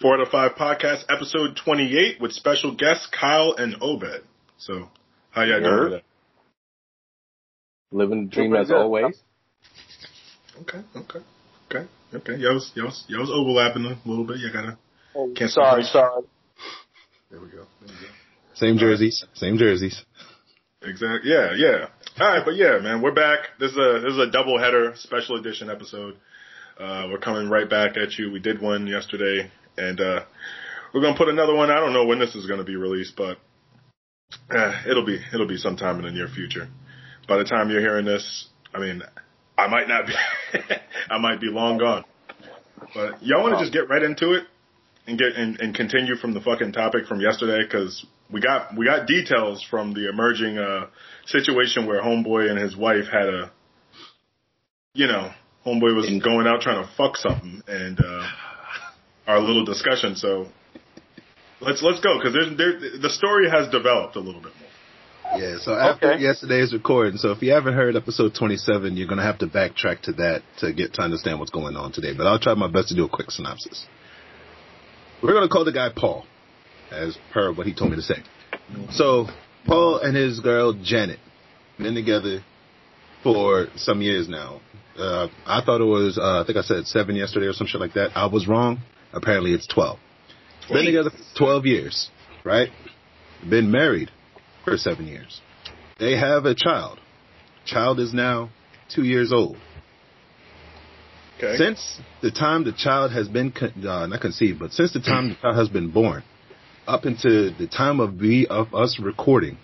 Four out of five podcast, episode twenty-eight, with special guests Kyle and Obed. So, how y'all doing today? Living the dream as good. always. Okay, okay, okay, okay. Y'all was, y'all was, y'all was overlapping a little bit. You gotta. Oh, Can't sorry, sorry. There we go. There we go. Same jerseys, same jerseys. Exactly. Yeah, yeah. All right, but yeah, man, we're back. This is a this is a double header special edition episode. Uh, we're coming right back at you. We did one yesterday, and uh, we're gonna put another one. I don't know when this is gonna be released, but uh, it'll be it'll be sometime in the near future. By the time you're hearing this, I mean, I might not be, I might be long gone. But y'all want to just get right into it and get and, and continue from the fucking topic from yesterday because we got we got details from the emerging uh, situation where homeboy and his wife had a, you know, homeboy was going out trying to fuck something and uh, our little discussion. So let's let's go because there's there the story has developed a little bit more. Yeah, so after Okay. yesterday's recording, so if you haven't heard episode 27, you're going to have to backtrack to that to get to understand what's going on today. But I'll try my best to do a quick synopsis. We're going to call the guy Paul, as per what he told me to say. So, Paul and his girl Janet been together for some years now. Uh, I thought it was, uh, I think I said seven yesterday or some shit like that. I was wrong. Apparently it's 12. Been together for 12 years, right? Been married for seven years. They have a child. Child is now two years old. Okay. Since the time the child has been con- uh, not conceived, but since the time the child has been born, up into the time of we of us recording,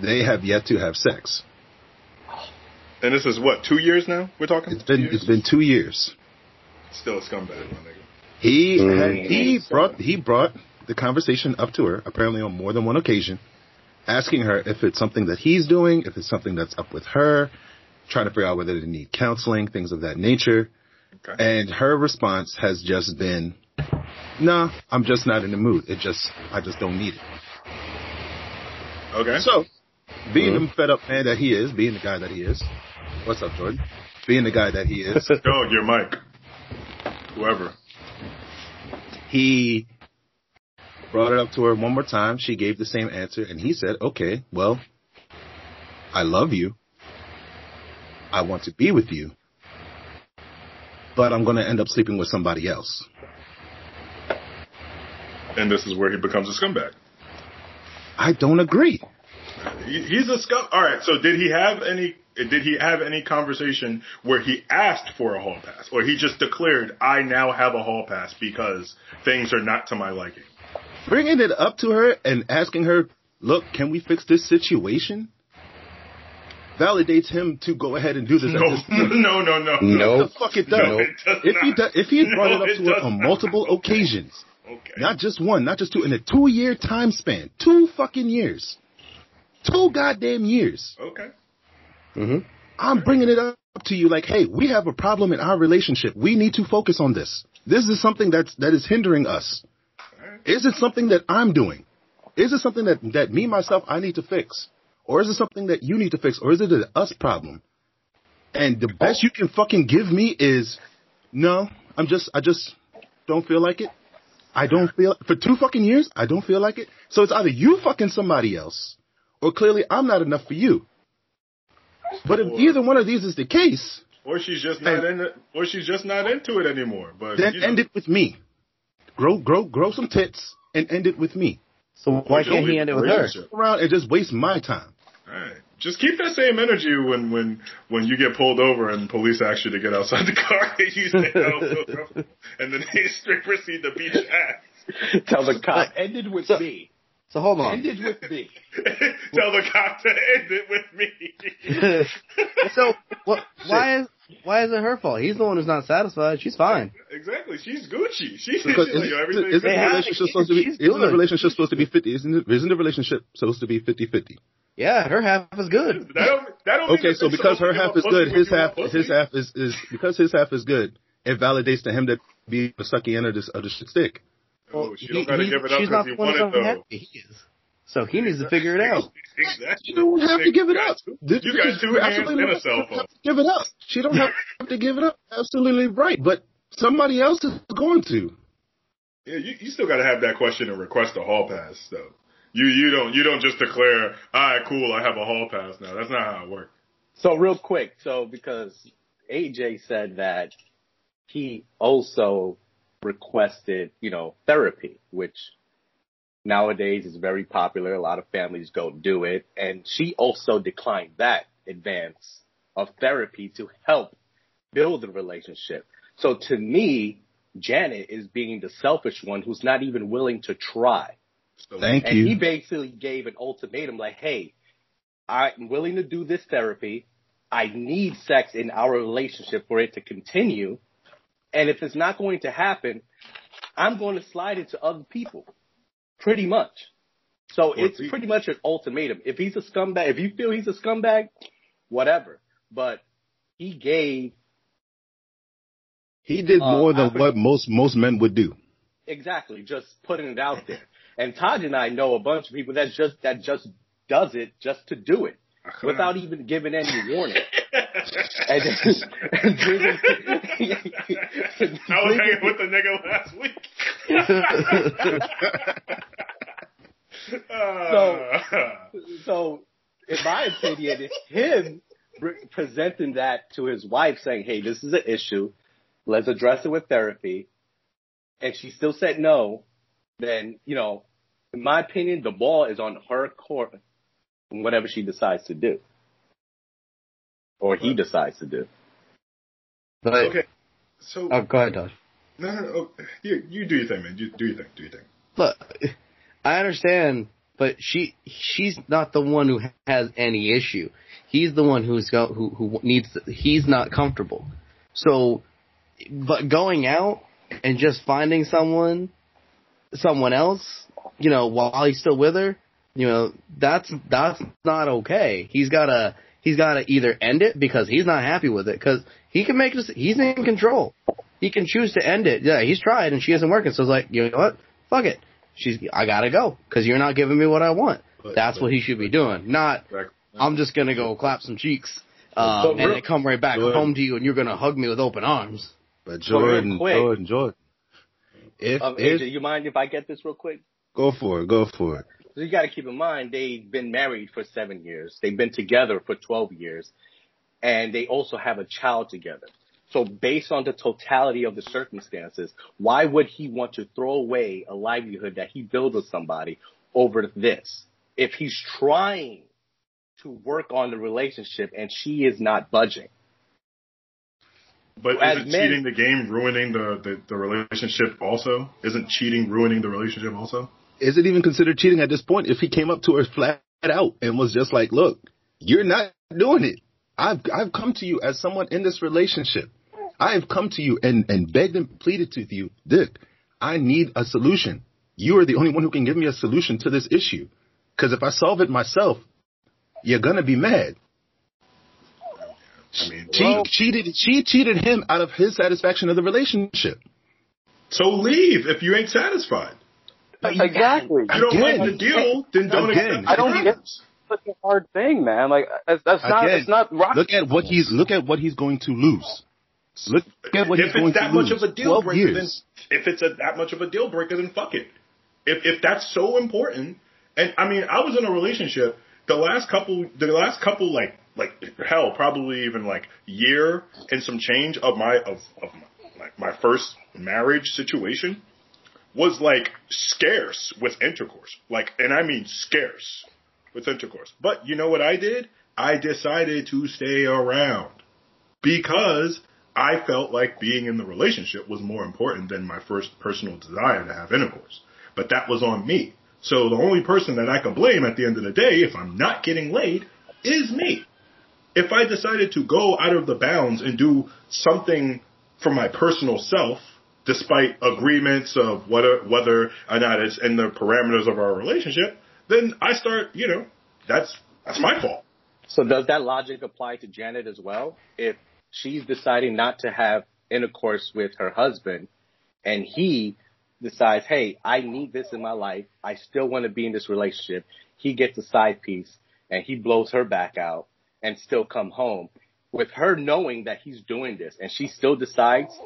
they have yet to have sex. and this is what two years now we're talking. It's been it's been two years. still a scumbag, my nigga. He Mm. had, he brought he brought the conversation up to her apparently on more than one occasion, asking her if it's something that he's doing, if it's something that's up with her, trying to figure out whether they need counseling, things of that nature. Okay. And her response has just been, "Nah, I'm just not in the mood. It just I just don't need it." Okay. So, being the fed up man that he is, being the guy that he is, what's up, Jordan? Being the guy that he is, Go, your mic. Whoever. He brought it up to her one more time. She gave the same answer, and he said, "Okay, well, I love you. I want to be with you, but I'm going to end up sleeping with somebody else." And this is where he becomes a scumbag. I don't agree. He's a scum. All right. So did he have any? Did he have any conversation where he asked for a hall pass, or he just declared, "I now have a hall pass because things are not to my liking"? Bringing it up to her and asking her, "Look, can we fix this situation?" Validates him to go ahead and do this. No, At this point. no, no, no, No. The fuck it does. No, it does if he does, if he had brought No, it up it to her on multiple Okay. occasions, Okay. not just one, not just two, in a two year time span, two fucking years, two goddamn years. okay. Hmm I'm bringing it up to you like, hey, we have a problem in our relationship. We need to focus on this. This is something that's that is hindering us. Is it something that I'm doing? Is it something that that me myself I need to fix, or is it something that you need to fix, or is it an us problem? And the best you can fucking give me is, no, I'm just I just don't feel like it. I don't feel for two fucking years. I don't feel like it. So it's either you fucking somebody else, or clearly I'm not enough for you. But if Or- either one of these is the case, Or she's just not in it, or she's just not into it anymore. But then you know, end it with me. Grow, grow, grow some tits and end it with me. So why Or can't he end it with her? Around and just waste my time. Alright. Just keep that same energy when when when you get pulled over and police ask you to get outside the car. And you say no, and then they straight proceed to beat your ass. Tell the cop. Ended with So- me. So hold on. Ended with me. Tell the cop to end it with me. so what? Why is why is it her fault? He's the one who's not satisfied. She's fine. exactly. She's Gucci. She, she's Because like, isn't, yo, everything. isn't the They have- relationship supposed to be she's isn't the good. relationship supposed to be fifty? Isn't it, isn't the relationship supposed to be 50-50? Yeah, her half is good. that don't, that don't Okay, so because her half is good, his half his half is, is because his half is good. It validates to him that be the sucky end of this of the shit stick. Oh, she don't gotta give it up she's because he the one wanted who's though. He is. So he needs to figure it out. Exactly. You don't have to give it up. You This- got two you're hands absolutely and a cell phone. have to Give it up. She don't have to give it up. Absolutely right. But somebody else is going to. Yeah, you, you still got to have that question and request a hall pass, though. You you don't you don't just declare, all right, cool, I have a hall pass now. That's not how it works. So real quick, so because AJ said that he also requested, you know, therapy, which nowadays is very popular. A lot of families go do it. And she also declined that advance of therapy to help build the relationship. So to me, Janet is being the selfish one who's not even willing to try. So, Thank And you. he basically gave an ultimatum like, hey, I'm willing to do this therapy. I need sex in our relationship for it to continue. And if it's not going to happen, I'm going to slide it to other people. Pretty much. So it's pretty much an ultimatum. If he's a scumbag, if you feel he's a scumbag, whatever. But he gave He did Uh, more than what most most men would do. exactly just putting it out there. And Todd and I know a bunch of people that just that just does it just to do it without even giving any warning. and and I was hanging with the nigga last week. so, so, in my opinion, him re- presenting that to his wife, saying, "Hey, this is an issue. Let's address it with therapy." And she still said no. Then, you know, in my opinion, the ball is on her court, whatever she decides to do, or he decides to do. But okay, so oh, go ahead, Dodge. no, no, no, you you do your thing, man. You do your thing. Do your thing. Look, I understand, but she she's not the one who has any issue. He's the one who's go, who who needs. He's not comfortable. So, but going out and just finding someone, someone else, you know, while he's still with her, you know, that's that's not okay. He's gotta he's gotta either end it because he's not happy with it because he can make this. He's in control. He can choose to end it. Yeah, he's tried and she isn't working. So it's like, you know what? Fuck it. She's. I gotta go because you're not giving me what I want. But- That's but- what he should be doing. Not Exactly. I'm just gonna go clap some cheeks. Um, But and real- then come right back Good. home to you, and you're gonna hug me with open arms. But So Jordan, Jordan, Jordan. If, Um, if AJ, you mind if I get this real quick? go for it, go for it. So you got to keep in mind they've been married for seven years. They've been together for 12 years. And they also have a child together. So based on the totality of the circumstances, why would he want to throw away a livelihood that he built with somebody over this? If he's trying to work on the relationship and she is not budging. But As isn't men- cheating the game ruining the, the, the relationship also? Isn't cheating ruining the relationship also? Is it even considered cheating at this point if he came up to her flat out and was just like, look, you're not doing it. I've, I've come to you as someone in this relationship. I have come to you and, and begged and pleaded to you, Dick, I need a solution. You are the only one who can give me a solution to this issue. Cause if I solve it myself, you're gonna be mad. I mean, She well, cheated, she cheated him out of his satisfaction of the relationship. so leave if you ain't satisfied. Exactly. If you don't Again. like the deal, then don't Again. I don't get- Such a hard thing, man. Like that's, that's not. It's not rocket. Look at what he's look at what he's going to lose. Look at what if he's going it's that to much lose. of a deal 12 breaker, years. then if it's a, that much of a deal breaker, then fuck it. If if that's so important, and I mean, I was in a relationship the last couple, the last couple like like hell, probably even like year and some change of my of of my, like my first marriage situation was like scarce with intercourse, like, and I mean scarce with intercourse. But you know what I did? I decided to stay around because I felt like being in the relationship was more important than my first personal desire to have intercourse. But that was on me. So the only person that I can blame at the end of the day, if I'm not getting laid, is me. If I decided to go out of the bounds and do something for my personal self, despite agreements of whether, whether or not it's in the parameters of our relationship, then I start, you know, that's, that's my fault. So does that logic apply to Janet as well? If she's deciding not to have intercourse with her husband and he decides, hey, I need this in my life. I still want to be in this relationship. He gets a side piece and he blows her back out and still come home with her knowing that he's doing this and she still decides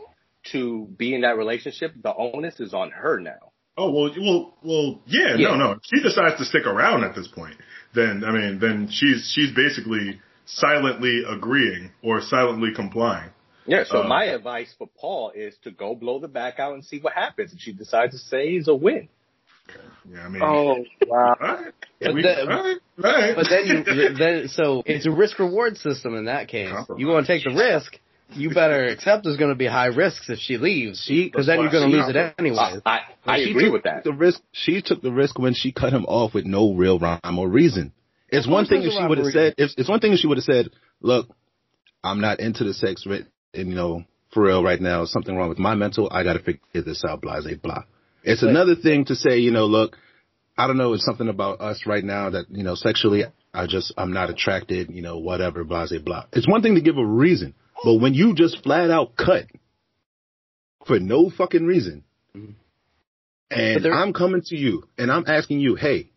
to be in that relationship, the onus is on her now. Oh well, well, well, yeah, Yeah. no, no. If she decides to stick around at this point, then I mean, then she's she's basically silently agreeing or silently complying. Yeah, so Uh, my advice for Paul is to go blow the back out and see what happens. If she decides to stay, it's a win. Yeah, I mean, Oh wow. all right, But we- the- all right, all right. But then you, then, so it's a risk reward system in that case. You want to take the risk, you better accept there's going to be high risks if she leaves, She because then you're going to lose it anyway. I, I She agree took with that. The risk. She took the risk when she cut him off with no real rhyme or reason. It's one thing if she would have said. If, it's one thing if she would have said, "Look, I'm not into the sex, right? And you know, for real, right now, something wrong with my mental. I got to figure this out." Blah, blah, blah. It's But- another thing to say, you know, look, I don't know, it's something about us right now that you know, sexually, I just I'm not attracted, you know, whatever, blah, blah, blah. It's one thing to give a reason, but when you just flat out cut for no fucking reason. Mm-hmm. And there- I'm coming to you and I'm asking you, hey,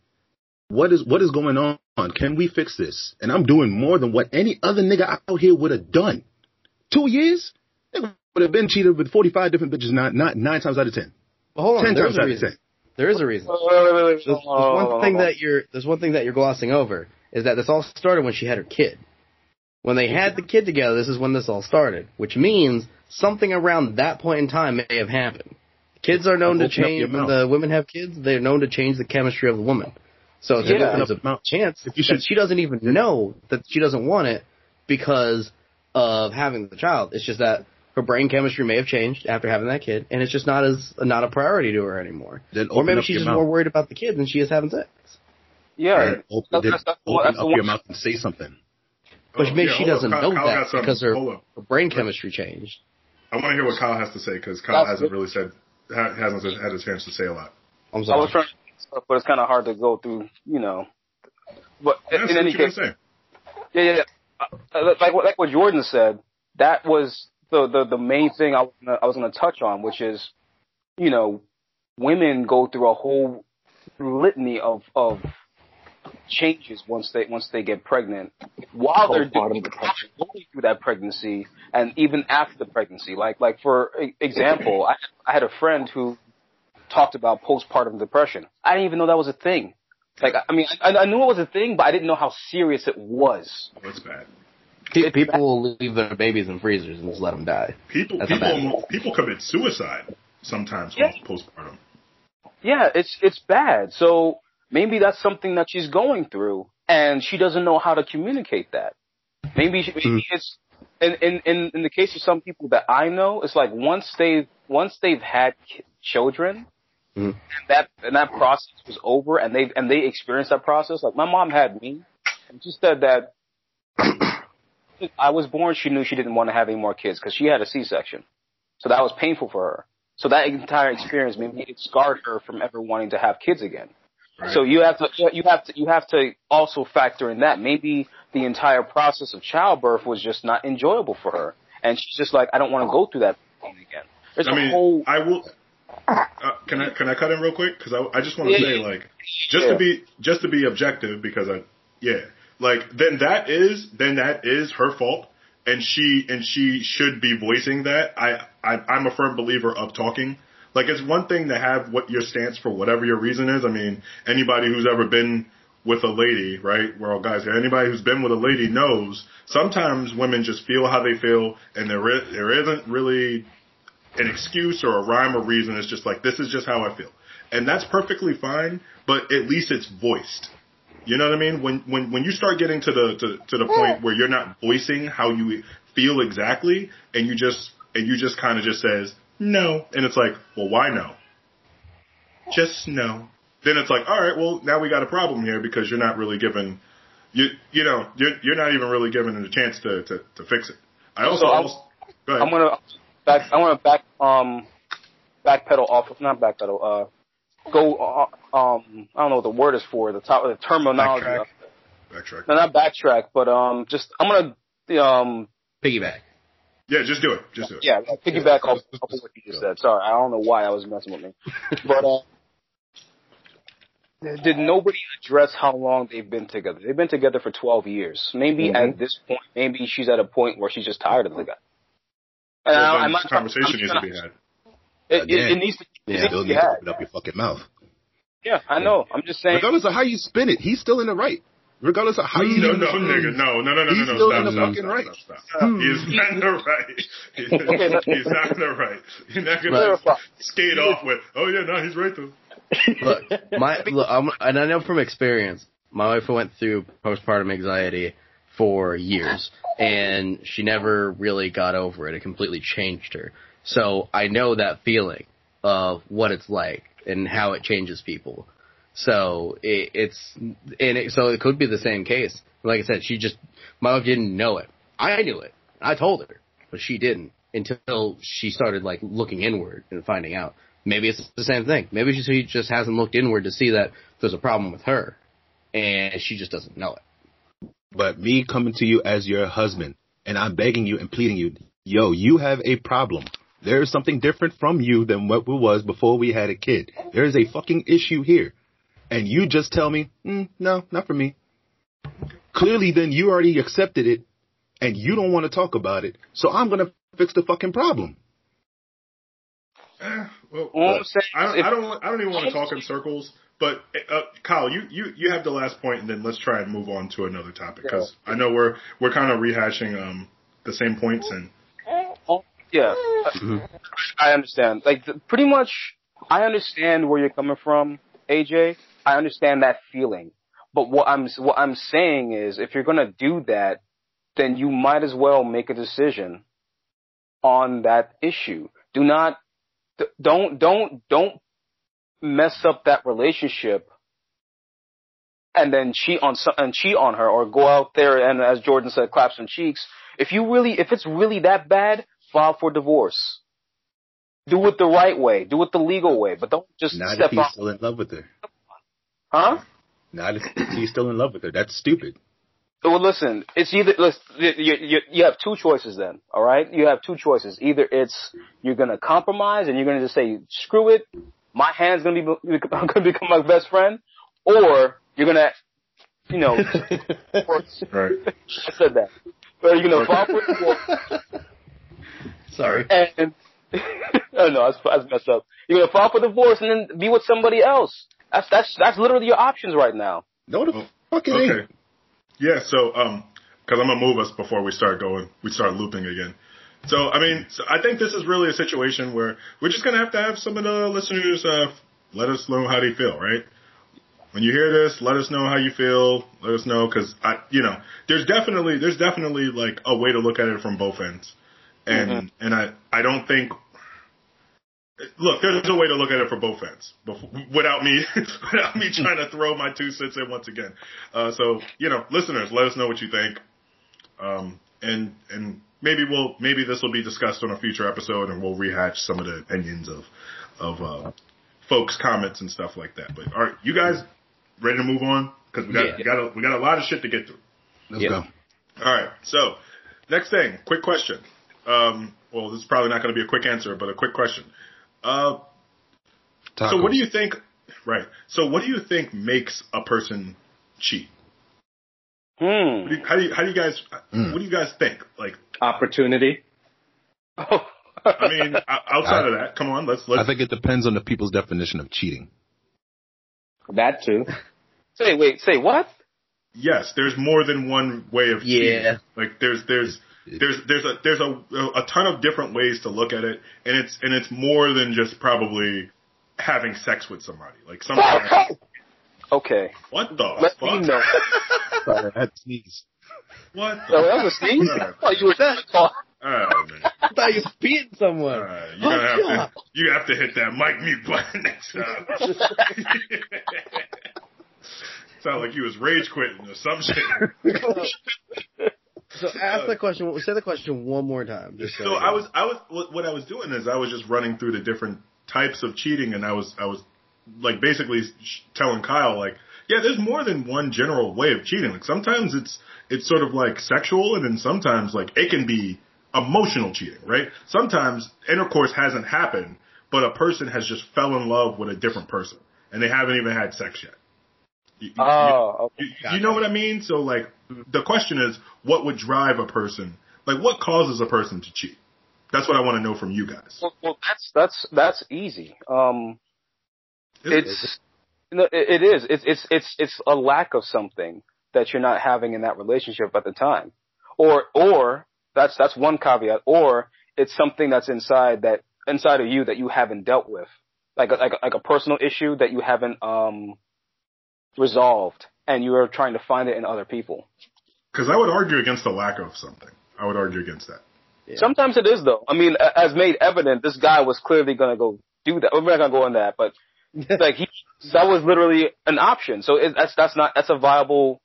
what is what is going on? Can we fix this? And I'm doing more than what any other nigga out here would have done. Two years? Nigga would have been cheated with 45 different bitches, not not nine times out of ten. But hold on, Ten there's times a out of reason. ten. There is a reason. Wait, wait, wait, wait. There's, there's one thing that you're there's one thing that you're glossing over is that this all started when she had her kid. When they had the kid together, this is when this all started, which means something around that point in time may have happened. Kids are known to Open up your change when the women have kids. They're known to change the chemistry of the woman. So there- Yeah. there's Open up your a chance If you that she doesn't even know that she doesn't want it because of having the child. It's just that her brain chemistry may have changed after having that kid, and it's just not as not a priority to her anymore. Then Or maybe she's just mouth. more worried about the kid than she is having sex. Yeah. Right? Open, That's- that's- that's- open that's up your mouth and say something. But Oh, maybe yeah, she doesn't Kyle- know Kyle that because her, her brain chemistry changed. I want to hear what Kyle has to say because Kyle That's hasn't good. really said ha- hasn't had a chance to say a lot. I'm I sorry. was trying to, stuff, but it's kind of hard to go through, you know. But Yeah, in any what you case. Yeah, yeah. yeah. Uh, like what like what Jordan said, that was the the, the main thing I was gonna, I was going to touch on, which is, you know, women go through a whole litany of of changes once they once they get pregnant, while they're doing, going through that pregnancy, and even after the pregnancy. Like like for e- example, I I had a friend who talked about postpartum depression. I didn't even know that was a thing. Like, I mean, I, I knew it was a thing, but I didn't know how serious it was. Oh, it's bad? Pe- People will leave their babies in freezers and just let them die. People That's people people commit suicide sometimes Yeah. postpartum. Yeah, it's it's bad. So maybe that's something that she's going through, and she doesn't know how to communicate that. Maybe, she, maybe it's in, in in in the case of some people that I know, it's like once they once they've had children, Mhm. and that and that process was over, and they and they experienced that process. Like my mom had me, and she said that I was born. She knew she didn't want to have any more kids because she had a C-section, so that was painful for her. So that entire experience maybe it scarred her from ever wanting to have kids again. Right? So you have to you have to you have to also factor in that maybe the entire process of childbirth was just not enjoyable for her, and she's just like I don't want to go through that pain again. There's I mean, whole I will. Uh, can I can I cut in real quick? Because I, I just want to Yeah, say yeah. like just Yeah. to be just to be objective because I yeah like then that is then that is her fault and she and she should be voicing that. I, I I'm a firm believer of talking. Like it's one thing to have what your stance for whatever your reason is. I mean anybody who's ever been with a lady, right? We're all guys here. Anybody who's been with a lady knows sometimes women just feel how they feel and there is, there isn't really an excuse or a rhyme or reason. It's just like, this is just how I feel. And that's perfectly fine, but at least it's voiced. You know what I mean? When, when, when you start getting to the, to, to the point where you're not voicing how you feel exactly and you just, and you just kind of just says, no. And it's like, well, why no? Just no. Then it's like, all right, well, now we got a problem here because you're not really giving, you, you know, you're, you're not even really giving it a chance to, to, to fix it. I also, So I'm- go ahead. I'm gonna back. I want to back um backpedal off. Not backpedal. Uh, go. Uh, um, I don't know what the word is for the top the terminology. Backtrack. Backtrack. No, not backtrack, but um, just I'm gonna um Piggyback. Yeah, just do it. Just do it. yeah like, piggyback off, off of what you just said. Sorry, I don't know why I was messing with me, but uh, did nobody address how long they've been together? They've been together for 12 years. Maybe Mhm. at this point, maybe she's at a point where she's just tired of the guy. And Well, I, then I'm not this conversation I'm needs trying to be had. It, it, it needs to, it Yeah, needs still to need be to had. open up your fucking mouth. Yeah, I know. I'm just saying. Regardless of how you spin it, he's still in the right. Regardless of how you No, no, nigga, no, no, no, no, He's no, no, still stop, in the stop, fucking stop, right. stop, stop. Hmm. He's not in the right. He's, he's not in the right. You're not gonna Clarify. skate off with, oh yeah, no, he's right though. Look, my look, I'm, and I know from experience, my wife went through postpartum anxiety for years, and she never really got over it. It completely changed her. So I know that feeling of what it's like and how it changes people. So it, it's and it, so it could be the same case. Like I said, she just my wife didn't know it. I knew it. I told her, but she didn't until she started like looking inward and finding out. Maybe it's the same thing. Maybe she just hasn't looked inward to see that there's a problem with her, and she just doesn't know it. But me coming to you as your husband, and I'm begging you and pleading you, yo, you have a problem. There is something different from you than what it was before we had a kid. There is a fucking issue here. And you just tell me, mm, no, not for me. Clearly, then you already accepted it, and you don't want to talk about it. So I'm gonna fix the fucking problem. Eh, well, All I'm saying I is don't, I don't, I don't even want to talk in circles. But uh, Kyle, you, you, you have the last point, and then let's try and move on to another topic because I know we're we're kind of rehashing um the same points and Yeah, Mm-hmm. I understand. Like the, pretty much, I understand where you're coming from, AJ. I understand that feeling. But what I'm what I'm saying is, if you're gonna do that, then you might as well make a decision on that issue. Do not, don't, don't, don't mess up that relationship and then cheat on some, and cheat on her or go out there and as Jordan said, clap some cheeks. If you really, if it's really that bad, file for divorce. Do it the right way. Do it the legal way, but don't just Not if he's on. still in love with her. Huh? Not if he's still in love with her. That's stupid. Well, listen, it's either listen, you, you, you have two choices then. All right, you have two choices. Either it's you're gonna compromise and you're gonna just say screw it, my hand's gonna be I'm gonna become my best friend, or you're gonna, you know, right. I said that. Or you're gonna fall for divorce Sorry. and oh no, I that's messed up. You're gonna file for divorce and then be with somebody else. That's that's that's literally your options right now. No, the Oh, fuck it ain't. Yeah. So, um, because I'm gonna move us before we start going, we start looping again. So, I mean, so I think this is really a situation where we're just gonna have to have some of the listeners uh, let us know how they feel, right? When you hear this, let us know how you feel. Let us know because I, you know, there's definitely there's definitely like a way to look at it from both ends, and and I I don't think. Look, there's a way to look at it for both ends, bef- without me, without me trying to throw my two cents in once again. Uh, so, you know, listeners, let us know what you think, um, and and maybe we'll maybe this will be discussed on a future episode, and we'll rehash some of the opinions of of uh, folks' comments and stuff like that. But all right, you guys ready to move on? Because we got Yeah. we got a, we got a lot of shit to get through. Let's Yeah. go. All right. So, next thing, quick question. Um, well, this is probably not going to be a quick answer, but a quick question. Uh, so, what do you think? Right. So, what do you think makes a person cheat? Hmm. What do you, how do you how do you guys Hmm. what do you guys think? Like, Opportunity. Oh. I mean, o- outside of that, come on, let's let's. I think it depends on the people's definition of cheating. That too. say wait, say what? yes, there's more than one way of cheating. Yeah. Like, there's there's there's there's a there's a a ton of different ways to look at it, and it's and it's more than just probably having sex with somebody. Like sometimes, Okay. what the Let fuck? me know. Sorry, I had to sneeze. What? Oh, that was a sneeze? Oh, I thought you were trying to. Oh man. I thought you was beating someone. Alright, you're Oh, have to you have to hit that mic mute button next time. Sound like you was rage quitting or some shit. So ask the question. Say the question one more time. So, I was I was what what I was doing is I was just running through the different types of cheating, and I was I was like basically telling Kyle like, yeah, there's more than one general way of cheating. Like sometimes it's it's sort of like sexual, and then sometimes like it can be emotional cheating, right? Sometimes intercourse hasn't happened, but a person has just fell in love with a different person, and they haven't even had sex yet. You- you- Oh, okay. you, you know what I mean? So like the question is, what would drive a person? Like what causes a person to cheat? That's what I want to know from you guys. Well, well that's that's that's easy. Um, it's no, it, it is. It's it's it's it's a lack of something that you're not having in that relationship at the time, or or that's that's one caveat, or it's something that's inside that inside of you that you haven't dealt with, like a, like a, like a personal issue that you haven't um resolved, and you are trying to find it in other people. Because I would argue against the lack of something. I would argue against that. Yeah. Sometimes it is though. I mean, as made evident, this guy was clearly going to go do that. We're not going to go on that, but like he, that was literally an option. So it, that's that's not that's a viable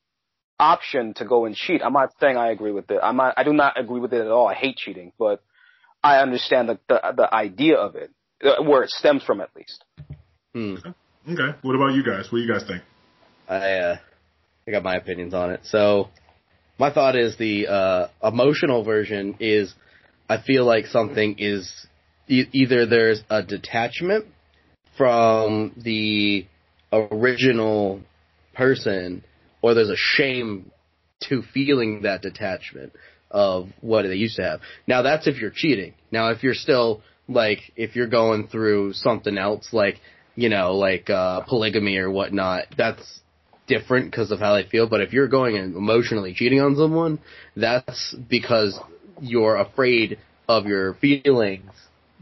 option to go and cheat. I'm not saying I agree with it. I'm not. I do not agree with it at all. I hate cheating, but I understand the the, the idea of it, uh, where it stems from at least. Hmm. Okay. What about you guys? What do you guys think? I uh, I got my opinions on it. So my thought is the uh, emotional version is I feel like something is e- either there's a detachment from the original person or there's a shame to feeling that detachment of what they used to have. Now that's if you're cheating. Now if you're still like if you're going through something else like you know like uh polygamy or whatnot, that's different because of how they feel. But if you're going and emotionally cheating on someone, that's because you're afraid of your feelings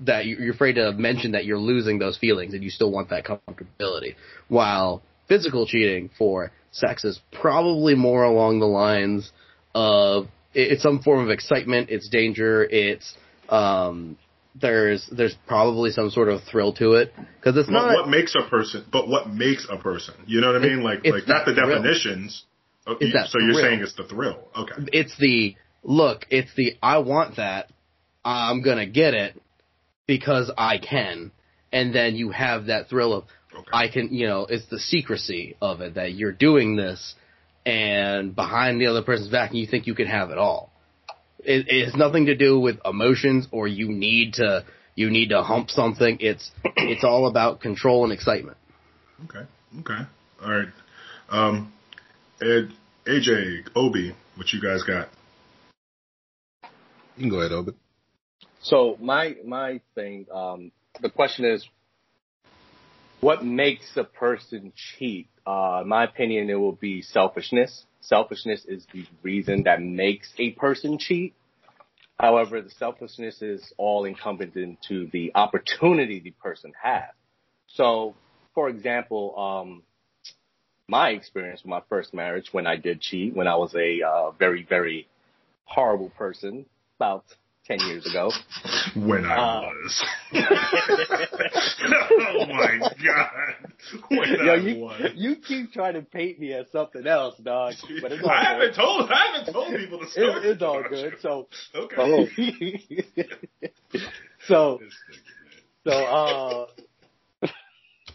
that you- you're afraid to mention that you're losing those feelings and you still want that comfortability. While physical cheating for sex is probably more along the lines of it's some form of excitement, it's danger, it's um there's there's probably some sort of thrill to it because it's not what makes a person? But what makes a person? You know what I mean? Like, it's like not the thrill. definitions. Oh, so you're saying it's the thrill? Okay. it's the look, it's the I want that, I'm gonna get it because I can, and then you have that thrill of Okay. I can, you know, it's the secrecy of it that you're doing this, and behind the other person's back, and you think you can have it all. It, it has nothing to do with emotions or you need to you need to hump something. It's it's all about control and excitement. Okay. Okay. All right. Um, Ed, AJ, Obi, what you guys got? You can go ahead, Obi. So my my thing, um, the question is, what makes a person cheat? Uh, in my opinion, it will be selfishness. Selfishness is the reason that makes a person cheat. However, the selfishness is all incumbent into the opportunity the person has. So, for example, um, my experience with my first marriage when I did cheat, when I was a uh, very, very horrible person, about 10 years ago. When I Uh, was. oh my god. When Yo, I you, was. you keep trying to paint me as something else, dog. But it's all I good. haven't told. I haven't told people the story. It, it's all good. you. So, Okay. so, so, uh,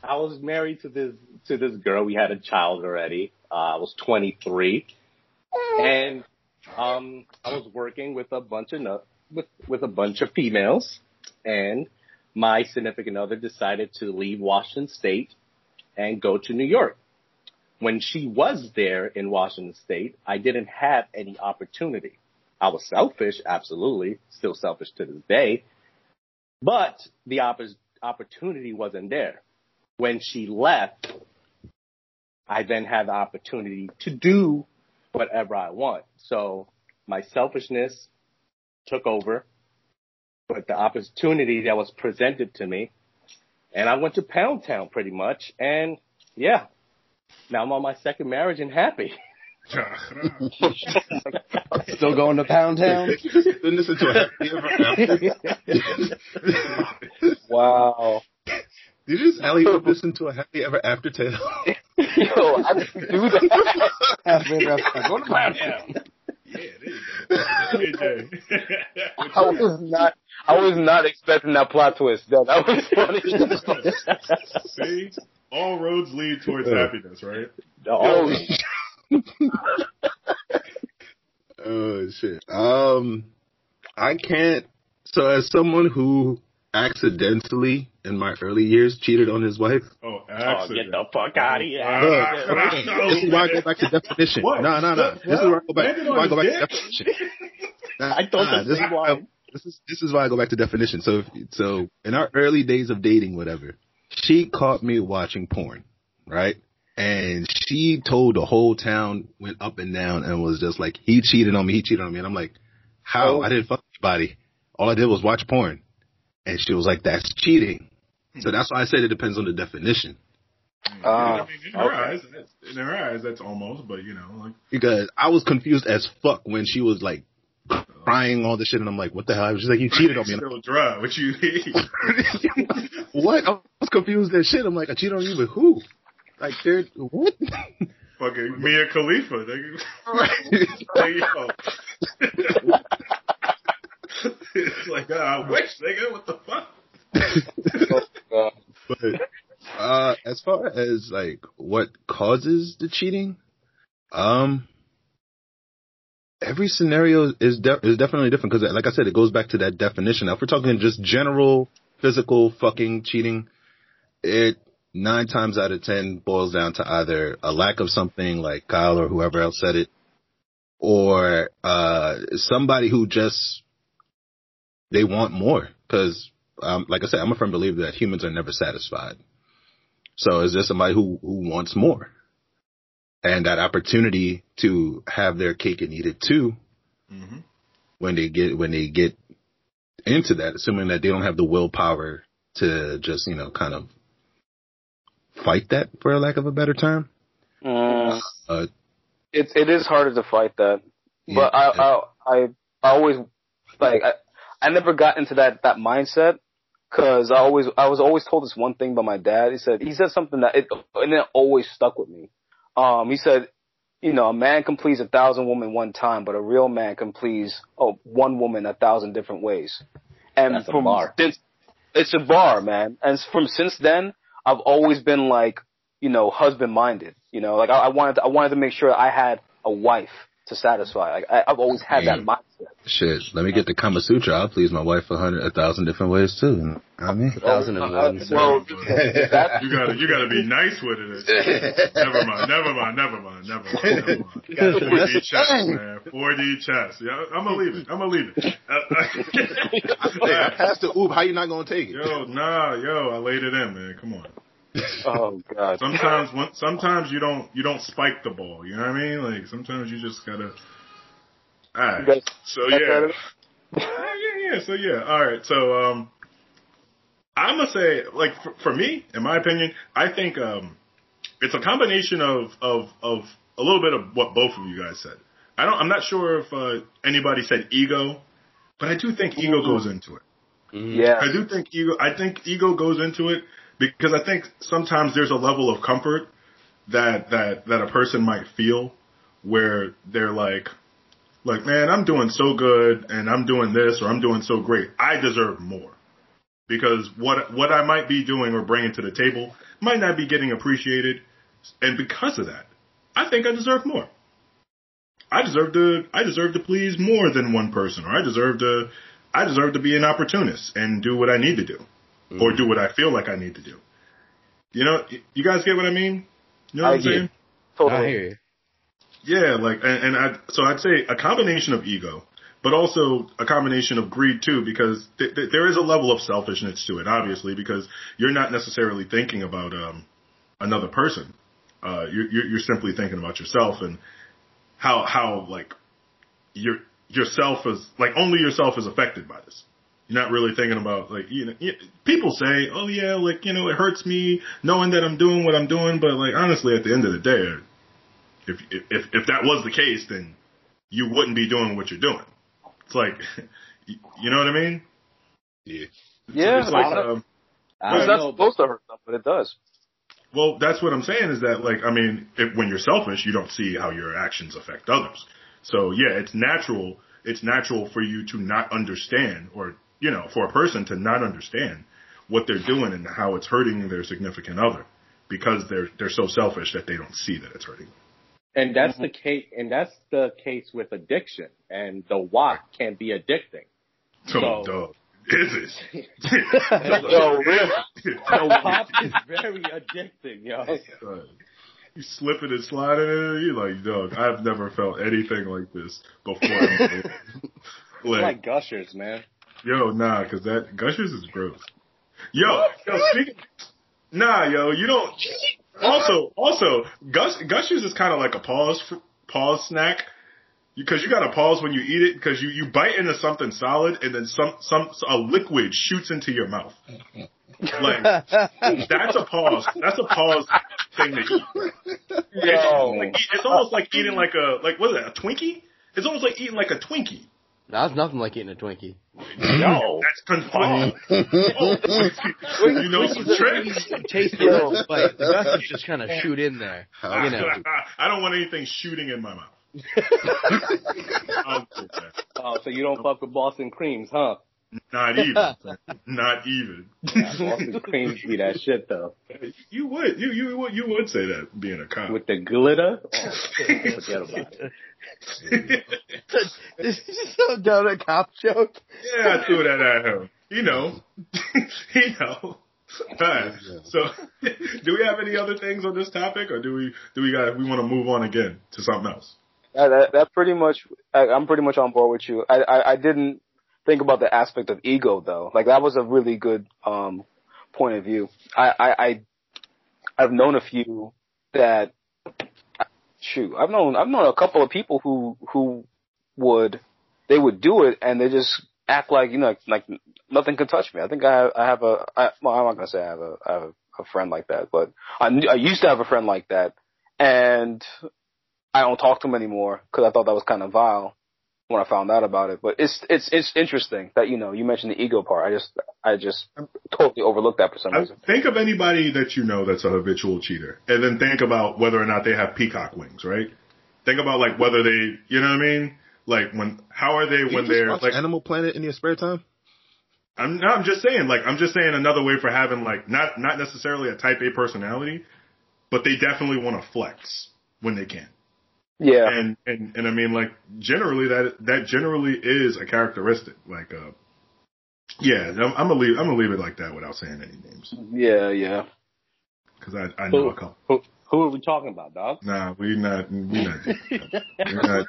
I was married to this to this girl. We had a child already. Uh, I was 23, and um, I was working with a bunch of no- with with a bunch of females, and my significant other decided to leave Washington State and go to New York. When she was there in Washington State, I didn't have any opportunity. I was selfish, absolutely, still selfish to this day, but the oppor- opportunity wasn't there. When she left, I then had the opportunity to do whatever I want. So my selfishness took over, but the opportunity that was presented to me, and I went to Pound Town pretty much, and yeah, now I'm on my second marriage and happy. Still going to Pound Town? Then listen to a happy ever after. Wow. Did you just alley oop listen to a happy ever after tale? Yo, I didn't do that. Halfway around, Go to Pound Town. yeah, there you go. AJ. I was not. I was not expecting that plot twist. That that was funny. See, all roads lead towards happiness, right? Oh, Oh shit. Um, I can't. So as someone who accidentally in my early years cheated on his wife, Oh, oh, get the fuck out of here. Ah, this is why I go back to definition. What? No, no, no. This is where I go back. Landed This is why I go back to definition. Nah, I thought nah, this is why I, this is this is why I go back to definition. So, so in our early days of dating, whatever, she caught me watching porn, right? And she told the whole town, went up and down, and was just like, he cheated on me, he cheated on me, and I'm like, how? Oh. I didn't fuck anybody. All I did was watch porn, and she was like, that's cheating. So that's why I said it depends on the definition. Uh, I mean, in her okay. eyes, that's, in her eyes, that's almost, but you know, like Because I was confused as fuck when she was like crying all this shit, and I'm like, what the hell? She's like, you cheated on me. I'm still dry. What you? what? I was confused as shit. I'm like, I cheated on you with who? Like, they're, what? Fucking Mia Khalifa. Nigga. Like, yo. it's like, ah, I wish, nigga. What the fuck? uh, but, uh, as far as like what causes the cheating, um, every scenario is de- is definitely different because, like I said, it goes back to that definition. Now, if we're talking just general physical fucking cheating, it nine times out of ten boils down to either a lack of something, like Kyle or whoever else said it, or uh somebody who just they want more because um, like I said, I'm a firm believer that humans are never satisfied. So is there somebody who, who wants more? And that opportunity to have their cake and eat it too Mm-hmm. when they get, when they get into that, assuming that they don't have the willpower to just, you know, kind of fight that for a lack of a better term. mm, Uh, it it is harder to fight that, but Yeah. I, I I I always like I I never got into that that mindset because I always I was always told this one thing by my dad. He said he said something that it and it always stuck with me. Um, he said, you know, a man can please a thousand women one time, but a real man can please oh one woman a thousand different ways. And That's from bar. since it's a bar, man. And from since then, I've always been like, you know, husband minded. You know, like I, I wanted to, I wanted to make sure I had a wife to satisfy. Like I, I've always had that Damn. mindset. shit, let me get the Kama Sutra. I'll please my wife a hundred, a thousand different ways too. You know what I mean, A thousand and one. sir. well, that, You gotta, you gotta be nice with it. never mind, never mind, never mind, never mind, never mind. 4D chess, man. 4D chess. Yeah, I'm gonna leave it. I'm gonna leave it. Uh, hey, I passed the oob. How you not gonna take it? yo, nah, yo, I laid it in, man. Come on. Oh god. Sometimes, one- sometimes you don't, you don't spike the ball. You know what I mean? Like sometimes you just gotta. Alright. You So back yeah. yeah, yeah, yeah. So yeah. All right. So um, I'm gonna say, like, for, for me, in my opinion, I think um, it's a combination of of of a little bit of what both of you guys said. I don't. I'm not sure if uh, anybody said ego, but I do think ego goes into it. Yeah. I do think ego. I think ego goes into it because I think sometimes there's a level of comfort that that that a person might feel where they're like, like, man, I'm doing so good and I'm doing this or I'm doing so great. I deserve more because what what I might be doing or bringing to the table might not be getting appreciated, and because of that, I think I deserve more. I deserve to I deserve to please more than one person, or I deserve to I deserve to be an opportunist and do what I need to do, or do what I feel like I need to do. You know, you guys get what I mean? You know what I I'm get saying? I Totally. hear you. Yeah, like, and, and I, so I'd say a combination of ego, but also a combination of greed too, because th- th- there is a level of selfishness to it, obviously, because you're not necessarily thinking about, um, another person. Uh, you're, you're you're simply thinking about yourself and how, how, like, your, yourself is, like, only yourself is affected by this. You're not really thinking about, like, you know, people say, oh yeah, like, you know, it hurts me knowing that I'm doing what I'm doing, but like, honestly, at the end of the day, if if if that was the case, then you wouldn't be doing what you're doing. It's like, you know what I mean? Yeah. Yeah. It's like, not- um, I it's don't not know, supposed to hurt them, but it does. well, that's what I'm saying is that, like, I mean, if, when you're selfish, you don't see how your actions affect others. So yeah, it's natural. It's natural for you to not understand, or you know, for a person to not understand what they're doing and how it's hurting their significant other, because they're they're so selfish that they don't see that it's hurting. And that's Mm-hmm. the case, and that's the case with addiction. And the WAP can be addicting. So- dog. Is it? Yo, really? The WAP is very addicting, yo. Uh, you slipping and sliding in it, you like, dog, I've never felt anything like this before. It's like, like gushers, man. Yo, nah, cause that Gushers is gross. Yo, yo, speaking, nah, yo, you don't. Also, also, Gush, Gushers is kind of like a pause, pause snack. Because you gotta pause when you eat it, because you, you bite into something solid and then some, some, a liquid shoots into your mouth. Like, that's a pause. That's a pause thing to eat. Yo. Like, it's almost like eating like a, like, what is that, a Twinkie? It's almost like eating like a Twinkie. That's nothing like eating a Twinkie. Yo. That's confined. oh, you know some tricks? Taste a little, but the gushers just kind of shoot in there. You know. I don't want anything shooting in my mouth. I'll. Oh, so you don't fuck with Boston creams, huh? Not even. Not even. Yeah, Boston creams be that shit though. you would. You you would. You would say that being a cop. With the glitter? Oh, forget about it. This is so dumb a cop joke. yeah, I threw that at him. You know. you know. Alright. So, do we have any other things on this topic, or do we do we got we want to move on again to something else? That, that, that pretty much, I, I'm pretty much on board with you. I, I, I didn't think about the aspect of ego though. Like that was a really good, um, point of view. I, I, I I've known a few that, shoot, I've known, I've known a couple of people who, who would, they would do it and they just act like, you know, like nothing can touch me. I think I I have a, I, well, I'm not gonna say I have a, I have a friend like that, but I, I used to have a friend like that and I don't talk to him anymore because I thought that was kind of vile when I found out about it. But it's it's it's interesting that you know you mentioned the ego part. I just I just totally overlooked that for some I reason. think of anybody that you know that's a habitual cheater, and then think about whether or not they have peacock wings, right? Think about like whether they, you know what I mean? Like when, how are they You when just they're watch like? Animal Planet in your spare time? I'm no, I'm just saying, like I'm just saying another way for having like not not necessarily a type A personality, but they definitely want to flex when they can. Yeah, And and and I mean like generally that that generally is a characteristic. Like uh, yeah, I'm, I'm gonna leave I'm gonna leave it like that without saying any names yeah, yeah. because I I know a couple. Who, who are we talking about, dog? Nah, we not we not. doing that. We're not.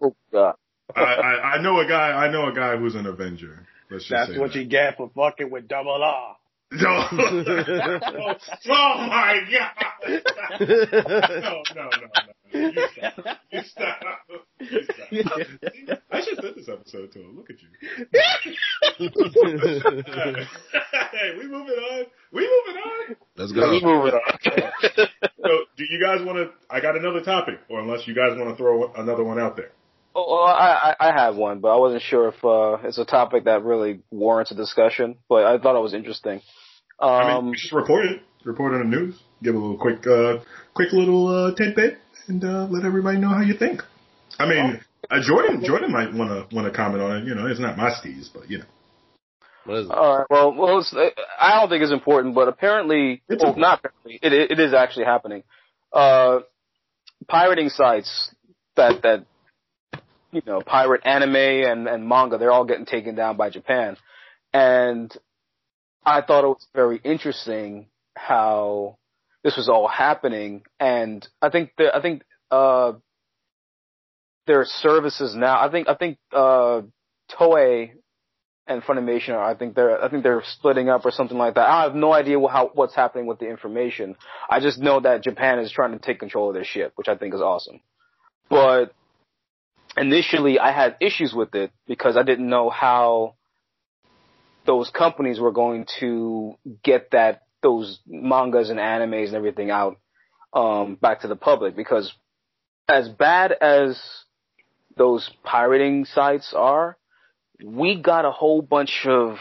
Oh, God. I, I I know a guy I know a guy who's an Avenger. Let's just That's what that. you get for fucking with double R. No. oh my god. No, no, no, no. You stop. You stop. You stop. I should send this episode to him. Look at you. hey, we moving on. We moving on. Let's Let's go. move it on. So, do you guys want to? I got another topic, or unless you guys want to throw another one out there. Oh, well, I, I I have one, but I wasn't sure if uh, it's a topic that really warrants a discussion. But I thought it was interesting. Um, I mean, just report it. Report on the news. Give a little quick, uh, quick little uh, tidbit, and uh, let everybody know how you think. I mean, uh, Jordan, Jordan might want to want to comment on it. You know, it's not my steez, but you know. What is it? All right. Well, well, it's, I don't think it's important, but apparently, It's well, not apparently, it, it is actually happening. Uh, pirating sites that that you know pirate anime and and manga, they're all getting taken down by Japan, and I thought it was very interesting how this was all happening, and I think the, I think uh their services now. I think I think uh Toei and Funimation are, I think they're, I think they're splitting up or something like that. I have no idea how, what's happening with the information. I just know that Japan is trying to take control of their shit, which I think is awesome. But initially I had issues with it because I didn't know how those companies were going to get that, those mangas and animes and everything out, um, back to the public because as bad as those pirating sites are, we got a whole bunch of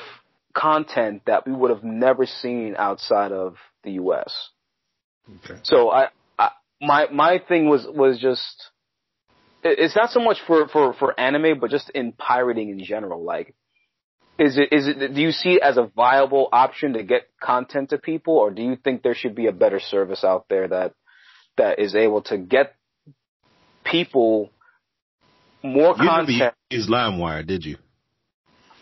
content that we would have never seen outside of the U.S. Okay. So I, I my my thing was was just it's not so much for for for anime, but just in pirating in general. Like, is it is it do you see it as a viable option to get content to people, or do you think there should be a better service out there that that is able to get people more You never content? used LimeWire, did you?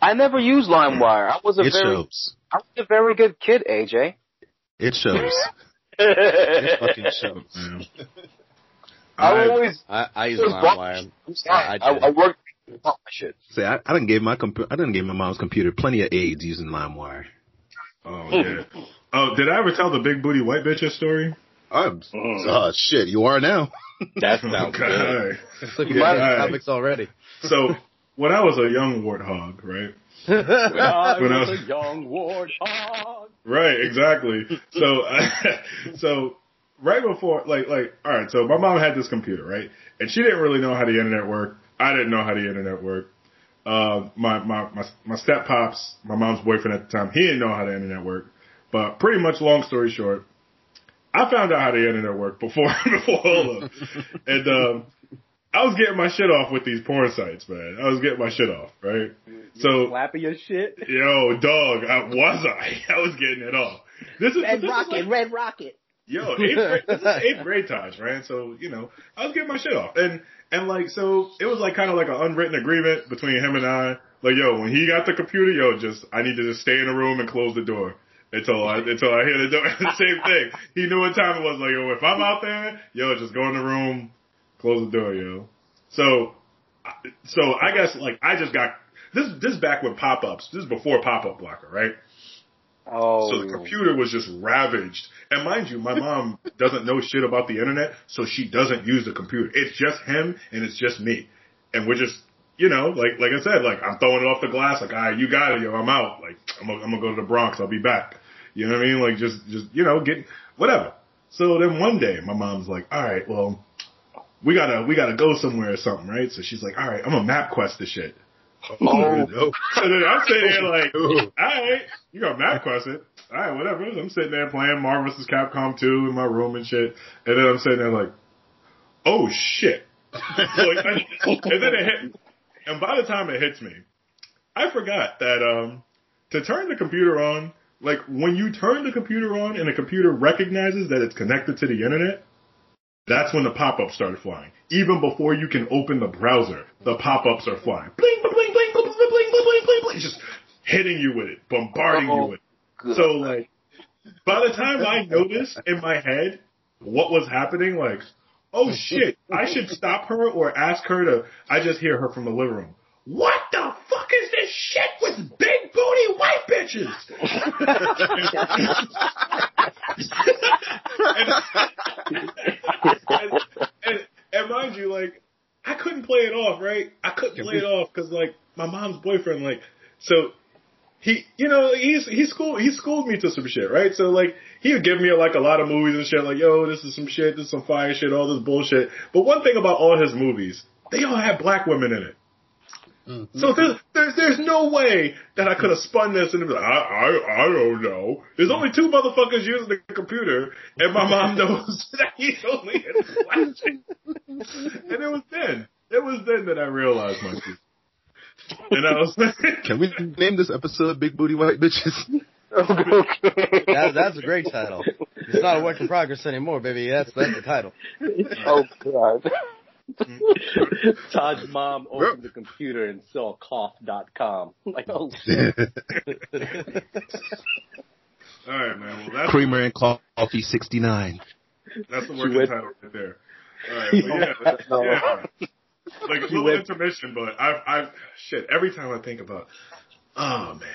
I never used LimeWire. I was a It very shows. I was a very good kid, AJ. It shows. It fucking shows. Man. I I, always I, I use LimeWire. I'm. I- I. I worked Oh shit. Say, I, I didn't give my compu- I didn't give my mom's computer plenty of AIDS using LimeWire. Oh yeah. Oh, did I ever tell the big booty white bitches story? I'm, oh shit, you are now. That Oh, sounds good. God. Look at Yeah. these topics already. So when I was a young warthog, right? When I When I was was- a young warthog. Right, exactly. So, so right before, like, like, all right. So my mom had this computer, right, and she didn't really know how the internet worked. I didn't know how the internet worked. Uh, my my my my step pops, my mom's boyfriend at the time, he didn't know how the internet worked. But pretty much, long story short, I found out how the internet worked before before all of, and um, I was getting my shit off with these porn sites, man. I was getting my shit off, right? So Slapping your shit. Yo, dog, I, was I? I was getting it off. This is Red this is Rocket, like- Red Rocket. yo, eighth grade, this is eighth grade times, right? So you know, I was getting my shit off, and and like so, it was like kind of like an unwritten agreement between him and I. Like, yo, when he got the computer, yo, just I need to just stay in the room and close the door until I until I hear the door. Same thing. He knew what time it was. Like, yo, if I'm out there, yo, just go in the room, close the door, yo. So, so I guess like I just got this. This is back with pop ups. This is before pop up blocker, right? Oh. So the computer was just ravaged. And mind you, my mom doesn't know shit about the internet, so she doesn't use the computer. It's just him and it's just me. And we're just, you know, like, like I said, like I'm throwing it off the glass, like, all right, you got it, yo, I'm out. Like, I'm gonna, I'm gonna go to the Bronx, I'll be back. You know what I mean? Like, just, just, you know, get, whatever. So then one day, my mom's like, all right, well, we gotta, we gotta go somewhere or something, right? So she's like, all right, I'm gonna MapQuest this shit. Oh, no. So then I'm sitting there like, all right, you got MapQuest it. All right, whatever. I'm sitting there playing Marvel vs. Capcom 2 in my room and shit. And then I'm sitting there like, oh shit. like, and then it hit, and by the time it hits me, I forgot that, um, to turn the computer on, like when you turn the computer on and the computer recognizes that it's connected to the internet, that's when the pop-ups started flying. Even before you can open the browser, the pop-ups are flying. Bling, bling, bling, bling, bling, bling, bling, bling, bling, bling, just hitting you with it, bombarding you with it. So like, by the time I noticed in my head what was happening, like, oh shit, I should stop her or ask her to, I just hear her from the living room. What the fuck is this shit with big booty white bitches? and, and, and mind you, like, I couldn't play it off, right? I couldn't play it off because, like, my mom's boyfriend, like, so he, you know, he's he schooled he schooled me to some shit, right? So like he would give me like a lot of movies and shit, like, yo, this is some shit, this is some fire shit, all this bullshit. But one thing about all his movies, they all have black women in it. Mm-hmm. So there's, there's there's no way that I could have spun this and be like, I, I I don't know. There's only two motherfuckers using the computer, and my mom knows that he's only in black chick. And it was then, it was then that I realized my shit. And I was like, Can we name this episode "Big Booty White Bitches"? okay. That, that's a great title. It's not a work in progress anymore, baby. That's that's the title. oh god. Todd's mom opened the computer and saw cough.com. Like, oh shit. all right, man. Well, that's Creamer and Coffee sixty nine. That's the She working went- title right there. All right, but yeah, yeah. Like a little went- intermission, but I've, I've, shit. Every time I think about, oh man,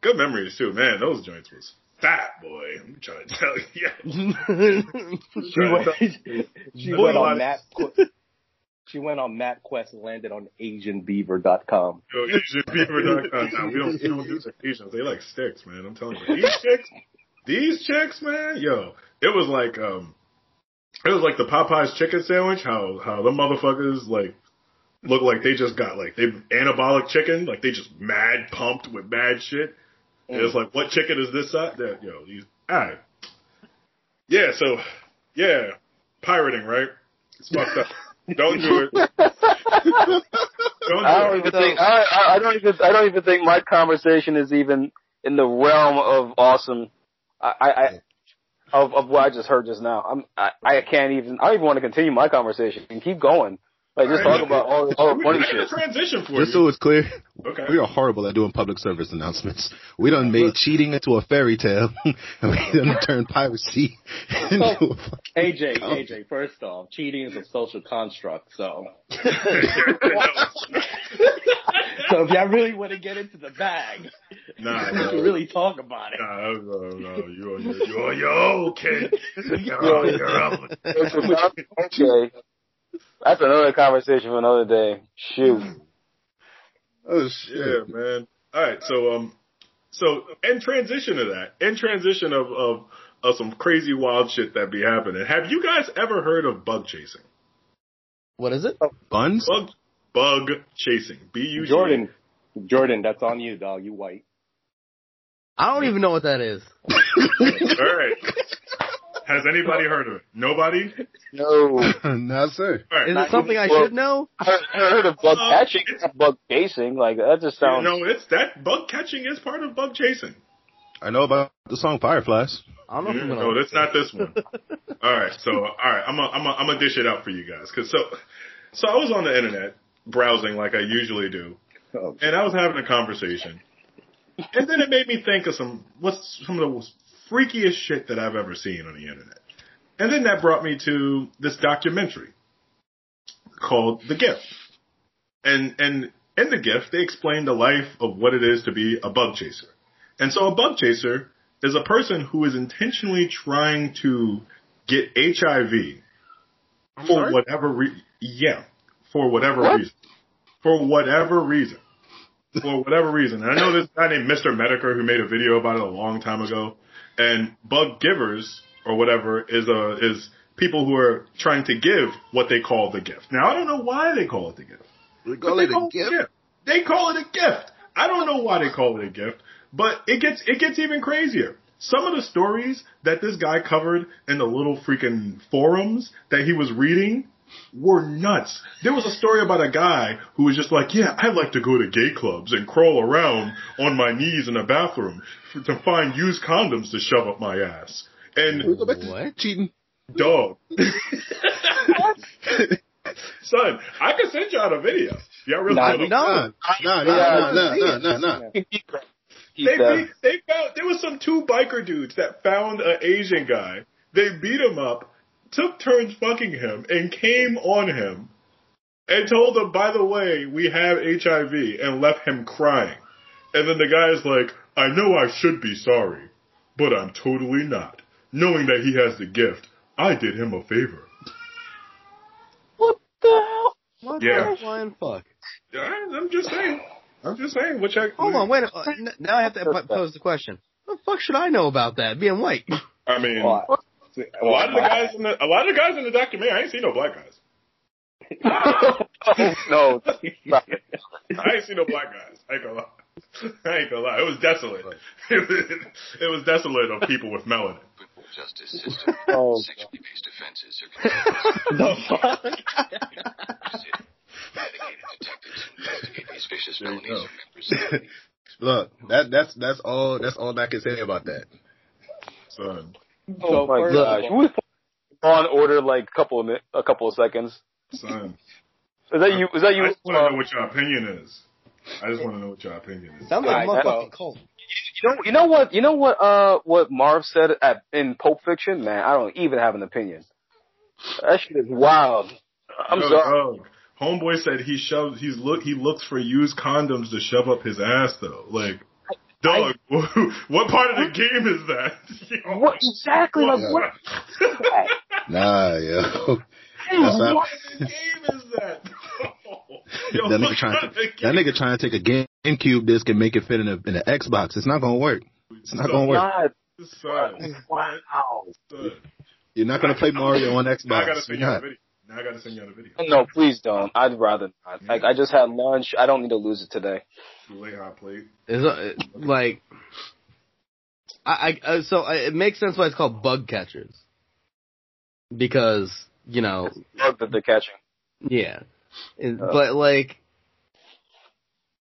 good memories too, man. Those joints was fat, boy. I'm trying to tell you. She went, she Boy, went on Map She went on MapQuest and landed on AsianBeaver.com. Yo, AsianBeaver.com. Nah, we don't, we don't do Asians. They like sticks, man. I'm telling you. These chicks, these chicks, man. Yo, it was like, um, it was like the Popeyes chicken sandwich. How how the motherfuckers like look like they just got like they anabolic chicken, like they just mad pumped with mad shit. And it's like, what chicken is this side? That yo, these all right. Yeah, so yeah, pirating, right? It's fucked up. Don't do it. Don't I don't do even it. think I, I I don't even I don't even think my conversation is even in the realm of awesome. I, I, I of of what I just heard just now. I'm I, I can't even I don't even want to continue my conversation and keep going Like just talk about all, all the funny I got shit. a transition for Just so it's clear, Okay. we are horrible at doing public service announcements. We done made cheating into a fairy tale, and we done turned piracy into a fucking AJ, Oh. AJ, first off, cheating is a social construct, so. So if y'all really want to get into the bag, nah, we can really talk about it. Nah, no, no, you're, you're, you're, you're old, kid. You're old, you're okay. That's another conversation for another day. Shoot. Oh shit. Man. All right, so um, so in transition to that, in transition of of of some crazy wild shit that be happening. Have you guys ever heard of bug chasing? What is it? Buns? Bug bug chasing. B U G. Jordan, Jordan, that's on you, dog. You white. I don't even know what that is. All right. Has anybody heard of it? Nobody. No. no, sir. All right. Is it something I should know? I heard- of bug Uh, catching, it's- bug chasing. Like that just You sounds. know, it's that bug catching is part of bug chasing. I know about the song Fireflies. I don't know if I'm. No, that's not this one. all right, so all right, I'm gonna I'm gonna I'm gonna dish it out for you guys because so so I was on the internet browsing like I usually do, Oh. and I was having a conversation, and then it made me think of some what's some of the most freakiest shit that I've ever seen on the internet, and then that brought me to this documentary called The Gift, and and in The Gift they explain the life of what it is to be a bug chaser, and so a bug chaser is a person who is intentionally trying to get HIV for sorry? whatever re- yeah, for whatever What? reason. For whatever reason. For whatever reason. And I know this guy named Mr. Metokur who made a video about it a long time ago. And bug givers or whatever is a is people who are trying to give what they call the gift. Now I don't know why they call it the gift. But call they it a gift. They call it a gift. I don't know why they call it a gift, but it gets it gets even crazier. Some of the stories that this guy covered in the little freaking forums that he was reading were nuts. There was a story about a guy who was just like, "Yeah, I like to go to gay clubs and crawl around on my knees in a bathroom f- to find used condoms to shove up my ass." And go back to What? cheating. dog, son, I can send y'all the video. Y'all really Nah, wanna- Nah, No. nah, nah, nah, nah, nah, nah. Keep They, beat, they found there was some two biker dudes that found an Asian guy. They beat him up, took turns fucking him, and came on him, and told him, "By the way, we have HIV," and left him crying. And then the guy's like, "I know I should be sorry, but I'm totally not. Knowing that he has the gift, I did him a favor." What the hell? What Yeah. the flying fuck? I- I'm just saying. I'm just saying. Which I Hold on, wait. A, uh, now I have to pose the question. What the fuck should I know about that? Being white. I mean, Why? a lot of the guys in the a lot of the guys in the documentary, I ain't seen no black guys. no. I ain't seen no black guys. I ain't gonna lie. I ain't gonna lie. It was desolate. it was desolate of people with melanin. justice system. Oh, Sexually based offenses are the fuck? dedicated detectives investigate these vicious felonies go. are members of the Look, that that's that's all that's all I can say about that. Son, oh my gosh. of was on order like a couple of mi- a couple of seconds? son. Is that you? Is that you? I just want to uh, know what your opinion is. I just want to know what your opinion is. Sounds like a Alright, motherfucking so- cult. You know, you know what? You know what? Uh, what Marv said at in Pulp Fiction, man. I don't even have an opinion. That shit is wild. I'm Yo, sorry. dog, Homeboy said he shoves. He's look. He looks for used condoms to shove up his ass though. Like, dog, what part of the game is that? What exactly? Like what? Nah, yo. That's not- what? What game is that? Yo, that nigga trying to of that game- nigga trying to take a GameCube disc and make it fit in a in an Xbox. It's not gonna work. It's not gonna work. Son, wow. son. You're not gonna play Mario on Now I gotta Xbox. send You're the not. video. Now I gotta send you the video. No, please don't. I'd rather not. Like, I just had lunch. I don't need to lose it today. Lay hot plate. Is uh, like, I, I uh, so I, it makes sense why it's called bug catchers, because you know, Bug that they're catching. yeah, It- Uh. but like,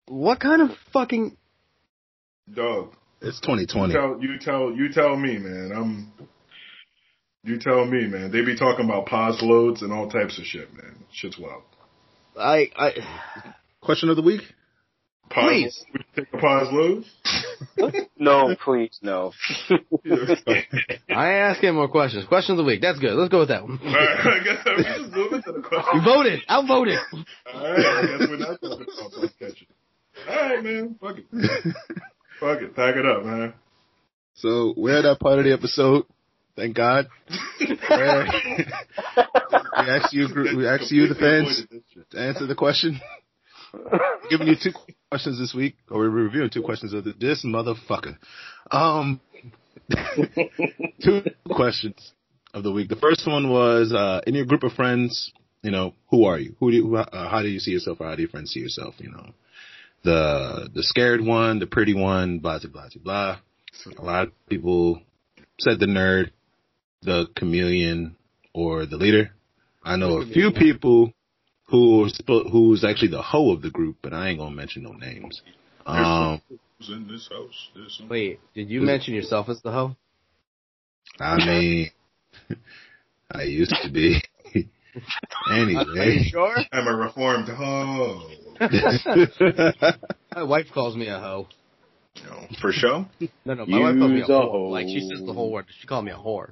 what kind of fucking Dog. It's You 2020. tell you tell you tell me, man. I'm. You tell me, man. They be talking about pos loads and all types of shit, man. Shit's wild. I, I, Question of the week. Pause. Please. Would you take a pause, Lou? No, please, no. I ain't asking more questions. Question of the week. That's good. Let's go with that one. All right, I guess we just move into the question. You question. voted. Outvoted. All right, I guess we're not talking about bug catching. All right, man. Fuck it. Fuck it. Pack it up, man. So we're at that part of the episode. Thank God. We asked you, we asked you, the fans, to answer the question. Giving you two questions this week, or we're reviewing two questions of this motherfucker. Um, two questions of the week. The first one was, uh, in your group of friends, you know, who are you? Who do you, uh, how do you see yourself, or how do your friends see yourself? You know, the the scared one, the pretty one, blah blah blah blah. A lot of people said the nerd, the chameleon, or the leader. I know a few people who are spo- who's actually the hoe of the group, but I ain't gonna mention no names. Um, Who's in this house? Some- Wait, did you mention yourself as the hoe? I mean, I used to be. Are you anyway, sure? I'm a reformed hoe. My wife calls me a hoe. You know, for show. No, no, my wife calls me a a whore. hoe. Like she says the whole word. She called me a whore.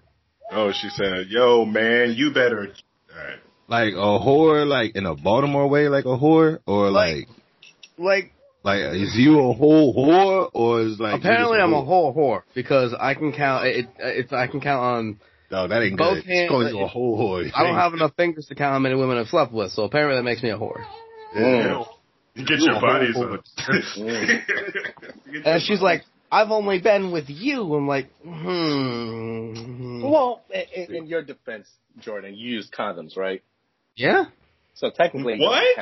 Oh, she said, "Yo, man, you better." All right. like a whore, like in a Baltimore way, like a whore, or like, Like like is you a whole whore, or is like apparently you I'm a whole whore because I can count. It, it I can count on. No, that ain't both good. hands- It's calling you a whole whore. I don't have enough fingers to count how many women I've slept with. So apparently that makes me a whore. Yeah. You get your a bodies whole up. And she's like, I've only been with you. I'm like, hmm. Well, in, in your defense, Jordan, you use condoms, right? Yeah. So technically, What?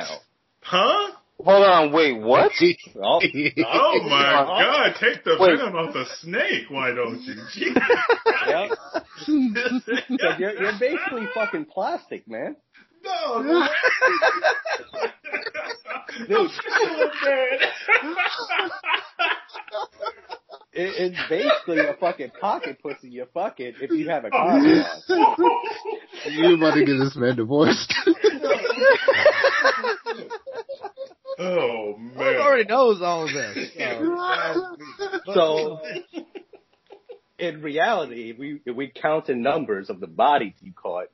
huh? Hold on, wait, what? Oh, Oh my God! Take the Wait. venom off the snake. Why don't you? Jeez. So you're, you're basically fucking plastic, man. No, no. Dude, Oh, man. It, it's basically a fucking pocket pussy you fuck it if you have a condom. You about to get this man divorced? oh man! He man. already knows all of this. So. So, in reality, if we if we count in numbers of the bodies you caught,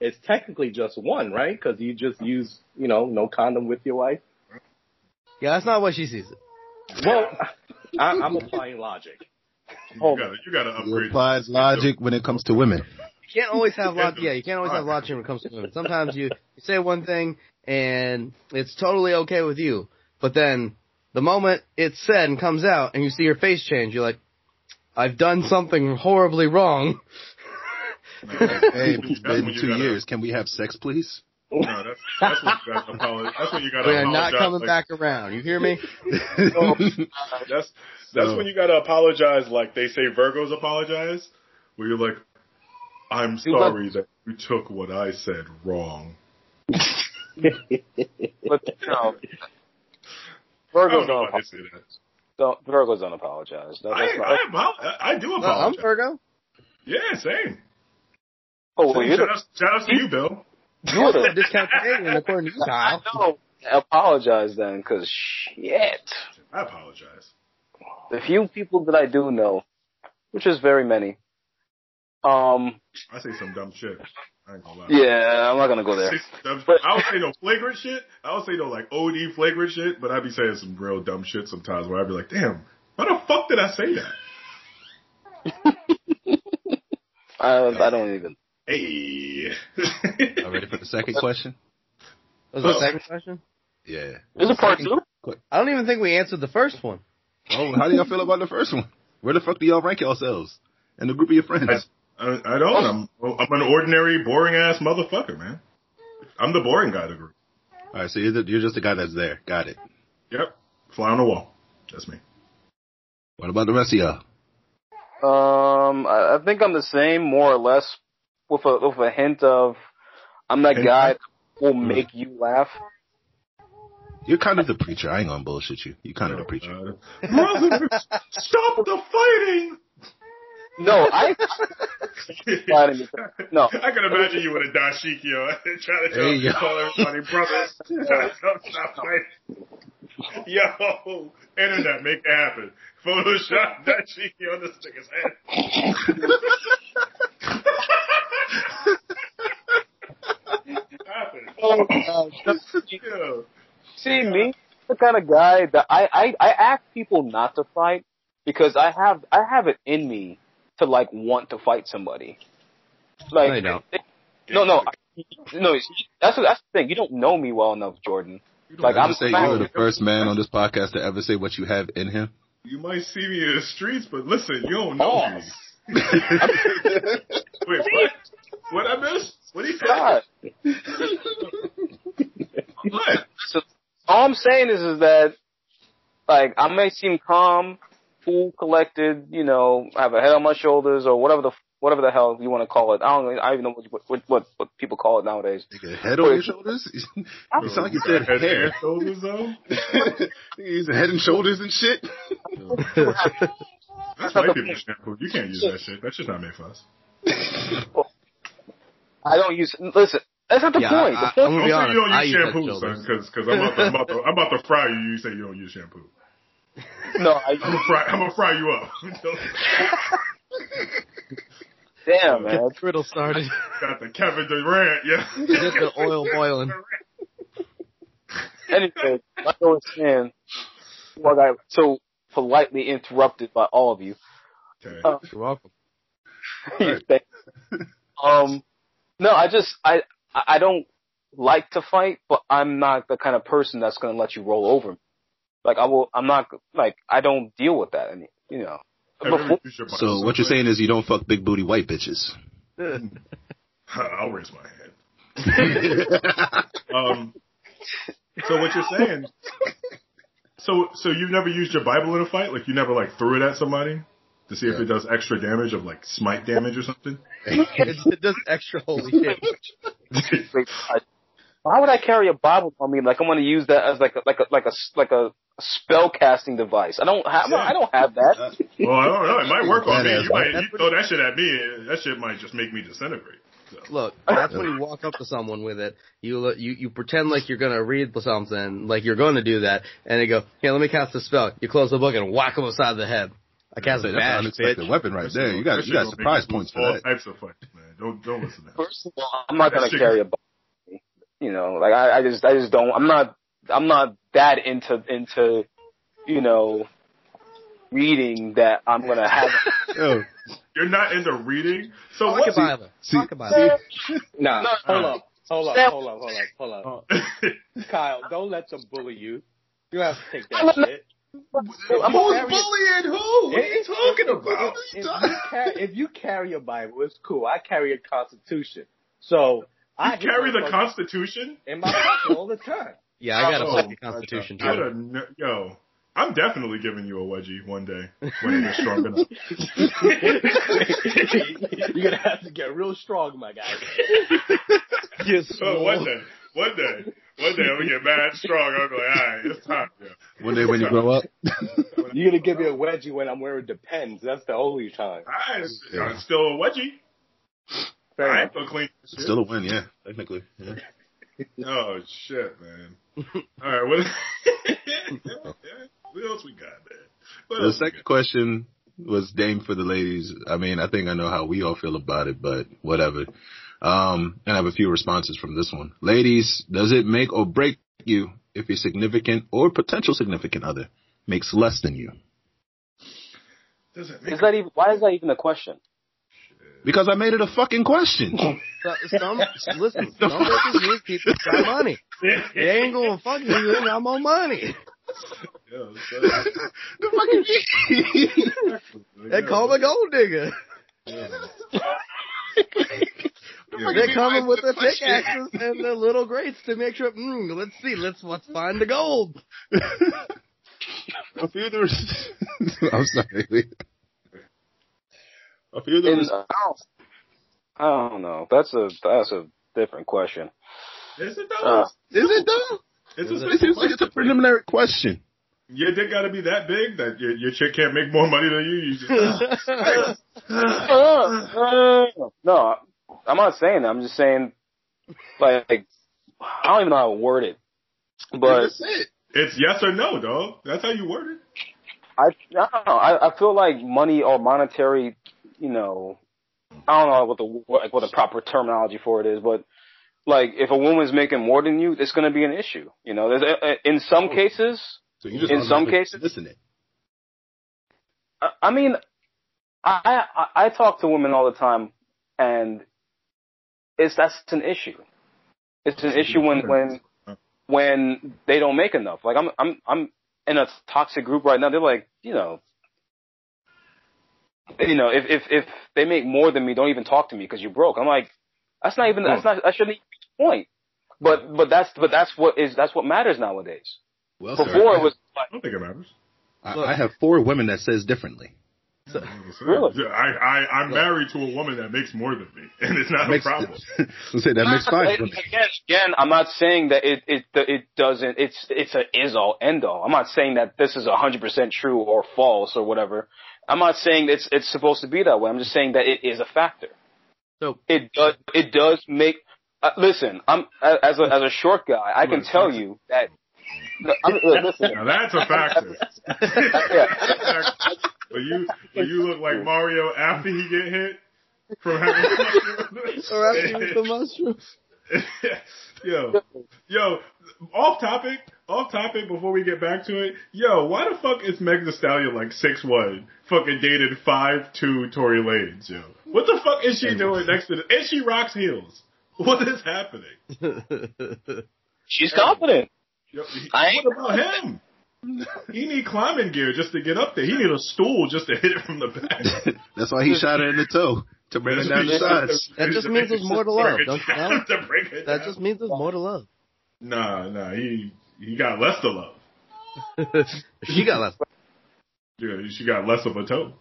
it's technically just one, right? Because you just use, you know, no condom with your wife. Yeah, that's not what she sees it. Well, I, I'm applying logic. Oh, you gotta, you gotta upgrade. applies logic when it comes to women. You can't always have logic. Yeah, you can't always have logic when it comes to women. Sometimes you, you say one thing and it's totally okay with you, but then the moment it's said and comes out and you see your face change, you're like, I've done something horribly wrong. Hey, That's it's when been two years. Can we have sex, please? No, that's, that's when you gotta apologize. That's when you gotta We are not coming like- back around. You hear me? That's that's So- when you gotta apologize, like they say Virgos apologize, where you're like, "I'm sorry that you took what I said wrong." But no, I Virgos don't know don't, why they say that. don't Virgos don't apologize. That- I, that's not- I, I do Uh, I'm apologize. Virgo. Yeah, same. oh, well, you're shout, out, shout out to you, Bill. You're the discount Canadian according to you, I Kyle. know. Apologize then, cause shit. I apologize. The few people that I do know, which is very many, um, I say some dumb shit. I ain't gonna lie. yeah, I'm not gonna go there. say some dumb- But- I would say no flagrant shit. I would say no like OD flagrant shit, but I'd be saying some real dumb shit sometimes where I'd be like, damn, why the fuck did I say that? I, I don't even. Hey. All ready for the second question? Was the second question? Yeah. Is it part two? I don't even think we answered the first one. Oh, how do y'all feel about the first one? Where the fuck do y'all rank yourselves? And the group of your friends? I, I don't. I'm I'm an ordinary, boring ass motherfucker, man. I'm the boring guy of the group. All right, so you're, the, you're just the guy that's there. Got it. Yep, fly on the wall. That's me. What about the rest of y'all? Um, I, I think I'm the same, more or less, with a with a hint of I'm that Hint? guy that will mm. make you laugh. You're kind of the preacher. I ain't gonna bullshit you. You're kind of the preacher. Brothers, stop the fighting. no, I no. I can imagine you with a dashiki, yo, trying to tell, Hey, yo. call everybody brothers. Trying to tell them stop fighting. Yo, internet, make it happen. Photoshop dashiki on this nigga's head. Happen. Oh, uh, God. See me, the kind of guy that I, I I ask people not to fight because I have I have it in me to like want to fight somebody. Like No, you don't. no no no that's that's the thing. You don't know me well enough, Jordan. Like I'm I'm say you're the first man on this podcast to ever say what you have in him. You might see me in the streets, but listen, you don't know oh. me. Wait, what? What I missed? What he said? What? So all I'm saying is is that like I may seem calm, cool, collected, you know, I have a head on my shoulders or whatever the whatever the hell you want to call it. I don't I don't even know what what what, what people call it nowadays. Nigga, head on your shoulders? you sound like you said Head hair. and shoulders though? you using head and shoulders and shit. That's white people shampoo. You can't use that shit. That's just not made for us. I don't use listen. That's not the Yeah, point. I- the I- point I'm gonna be honest, you don't use use head shampoo, shoulders. son, because because I'm about to, I'm about to I'm about to fry you. You say you don't use shampoo. no, I, I'm gonna fry I'm gonna fry you up. damn man. Get Riddle started. Got the Kevin Durant, yeah. Get the oil boiling. Anyway, like I was saying, well, I got so politely interrupted by all of you. Okay. Uh, You're welcome. Thank- um, no, I just I I I don't like to fight, but I'm not the kind of person that's gonna let you roll over me. Like I will, I'm not like I don't deal with that. And you know, Have you ever before, So what you're saying is you don't fuck big booty white bitches. I'll raise my hand. Um, so what you're saying? So so you've never used your Bible in a fight? Like you never like threw it at somebody to see if it does extra damage of like smite damage or something? it, it does extra holy shit. Wait, I- why would I carry a Bible on me? Like I'm gonna use that as like a, like a like a s- like a spell casting device. I don't have I don't have that. Well, I don't know. It might work on me. You might you throw that shit at me. and That shit might just make me disintegrate. So. Look, that's when you walk up to someone with it. You look- you you pretend like you're gonna read something, like you're going to do that, and they go, "Here, let me cast a spell." You close the book and whack them upside the head. I cast a That's an bash, unexpected bitch. weapon right there. You got you got surprise points for all that. types of fights, man. Don't don't listen to that. First of all, I'm not gonna shit- carry a Bible. You know, like I, I just I just don't. I'm not I'm not that into into you know reading that I'm gonna have. Yo, You're not into reading. So Talk what? your Bible. see- Talk about it. Nah, No. hold up, hold up, hold up, hold up, hold up. Kyle, don't let them bully you. You have to take that shit. I'm Who's carrying- bullying who? What are you talking about? If, if you carry, if you carry a Bible, it's cool. I carry a Constitution, so I carry the Constitution? in my pocket all the time. Yeah, I got a fucking constitution I'd too. have ne- yo, I'm definitely giving you a wedgie one day when it gets strong enough. You're gonna have to get real strong, my guy. Yes. Oh, one day, one day, one day I'm gonna get mad strong. I'm like, all right, it's time. Yeah. one day when you grow up, You're gonna give me a wedgie when I'm wearing Depends. That's the only time. All right, it's, it's still a wedgie. Fair I enough. ain't gonna clean shit. still a win, yeah, technically. Yeah. Oh shit, man. All right, what, what else we got, man? What The second question was Dame for the ladies. I mean, I think I know how we all feel about it, but whatever. Um, and I have a few responses from this one. Ladies, does it make or break you if your significant or potential significant other makes less than you? Does it make Is that even why is that even a question? Because I made it a fucking question. So- Some listen, some bitches need people got money. They ain't gonna fuck you. You ain't got more money. Yeah, so- the fucking They call me gold digger. Yeah, They're coming with their pickaxes and the little grates to make sure. Mm, let's see. Let's let's find the gold. a few of the I'm sorry. A few of the And, uh, I don't, I don't know. That's a that's a different question. Is it though? Uh, Is it though? it's is a it? It seems like it's a preliminary question. Your dick got to be that big that your, your chick can't make more money than you. You just, no, I'm not saying that. I'm just saying, like, I don't even know how to word it, but That's it. It's yes or no, dog. That's how you word it. I, I don't know. I, I feel like money or monetary, you know, I don't know what the like what the proper terminology for it is, but like if a woman's making more than you, it's going to be an issue. You know, there's a, a- in some oh. cases, So you just In some cases- listen it. I, I mean, I, I I talk to women all the time, and it's that's an issue. It's an issue when when when they don't make enough. Like I'm I'm I'm in a toxic group right now. They're like, you know, you know, if if if they make more than me, don't even talk to me because you're broke. I'm like, that's not even that's not that shouldn't even be the point. But but that's but that's what is that's what matters nowadays. Well, sir, Before I it was I don't think it matters. I, I have four women that says differently. Really? I, I, I'm married to a woman that makes more than me, and it's not a Makes, problem. let's say that makes five Again, again, I'm not saying that it it it doesn't. It's it's a is all end all. I'm not saying that this is 100 percent true or false or whatever. I'm not saying it's it's supposed to be that way. I'm just saying that it is a factor. So- it does it does make. Uh, listen, I'm as a as a short guy, I can tell you that. No, I'm, listen, Now that's a factor. But you, but you look like Mario after he get hit from having. Or after with the mushrooms. yo, yo, off topic, off topic. Before we get back to it, yo, why the fuck is Meg Thee Stallion like six one, fucking dated five two Tory Lanez, yo? What the fuck is she doing next to the? And she rocks heels. What is happening? she's confident. Yo, he- I ain't- what about him? He need climbing gear just to get up there. He need a stool just to hit it from the back. That's why he shot her in the toe to bring her down the sides. That just means there's more to love, don't you know? To bring it That down. just means there's more to love. Nah, nah, he he got less to love. she got less. Yeah, she got less of a toe.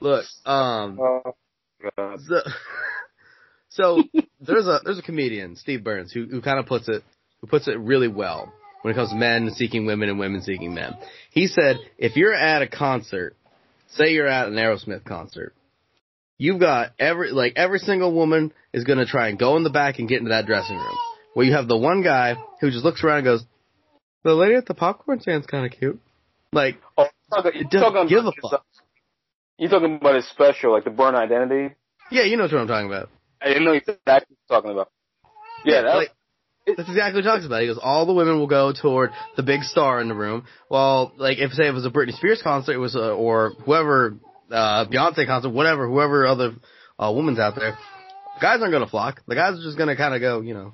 Look, um, Oh, God. So, so there's a there's a comedian Steve Burns who who kind of puts it who puts it really well when it comes to men seeking women and women seeking men. He said if you're at a concert, say you're at an Aerosmith concert, you've got every like every single woman is gonna try and go in the back and get into that dressing room. Where you have the one guy who just looks around and goes, "The lady at the popcorn stand's kind of cute." Like Oh, you're talking, It you're doesn't talking give about a fuck. Uh, you're talking about his special, like the Burn Identity. Yeah, you know what I'm talking about. I didn't know exactly what you're talking about. Yeah, that was, that's exactly what he talks about. He goes, all the women will go toward the big star in the room. Well, like if say it was a Britney Spears concert, it was a, or whoever uh Beyonce concert, whatever, whoever other uh, woman's out there, guys aren't gonna flock. The guys are just gonna kind of go, you know,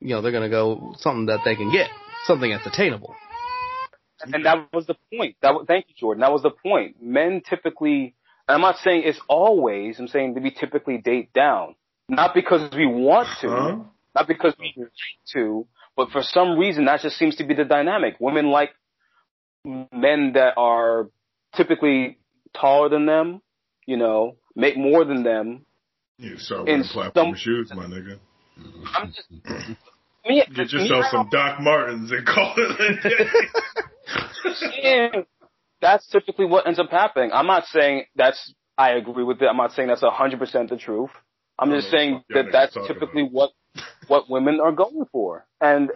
you know, they're gonna go something that they can get, something that's attainable. and that was the point. That was, thank you, Jordan. That was the point. Men typically, I'm not saying it's always. I'm saying that we typically date down, not because we want to, Huh? not because we need to, but for some reason that just seems to be the dynamic. Women like men that are typically taller than them, you know, make more than them. You start In wearing platform some- shoes, my nigga. I'm just. Me, Get yourself I some Doc Martens and call it a day. Yeah, that's typically what ends up happening. I'm not saying that's, I agree with it. I'm not saying that's 100% the truth. I'm just saying that that's typically about. what, what women are going for. And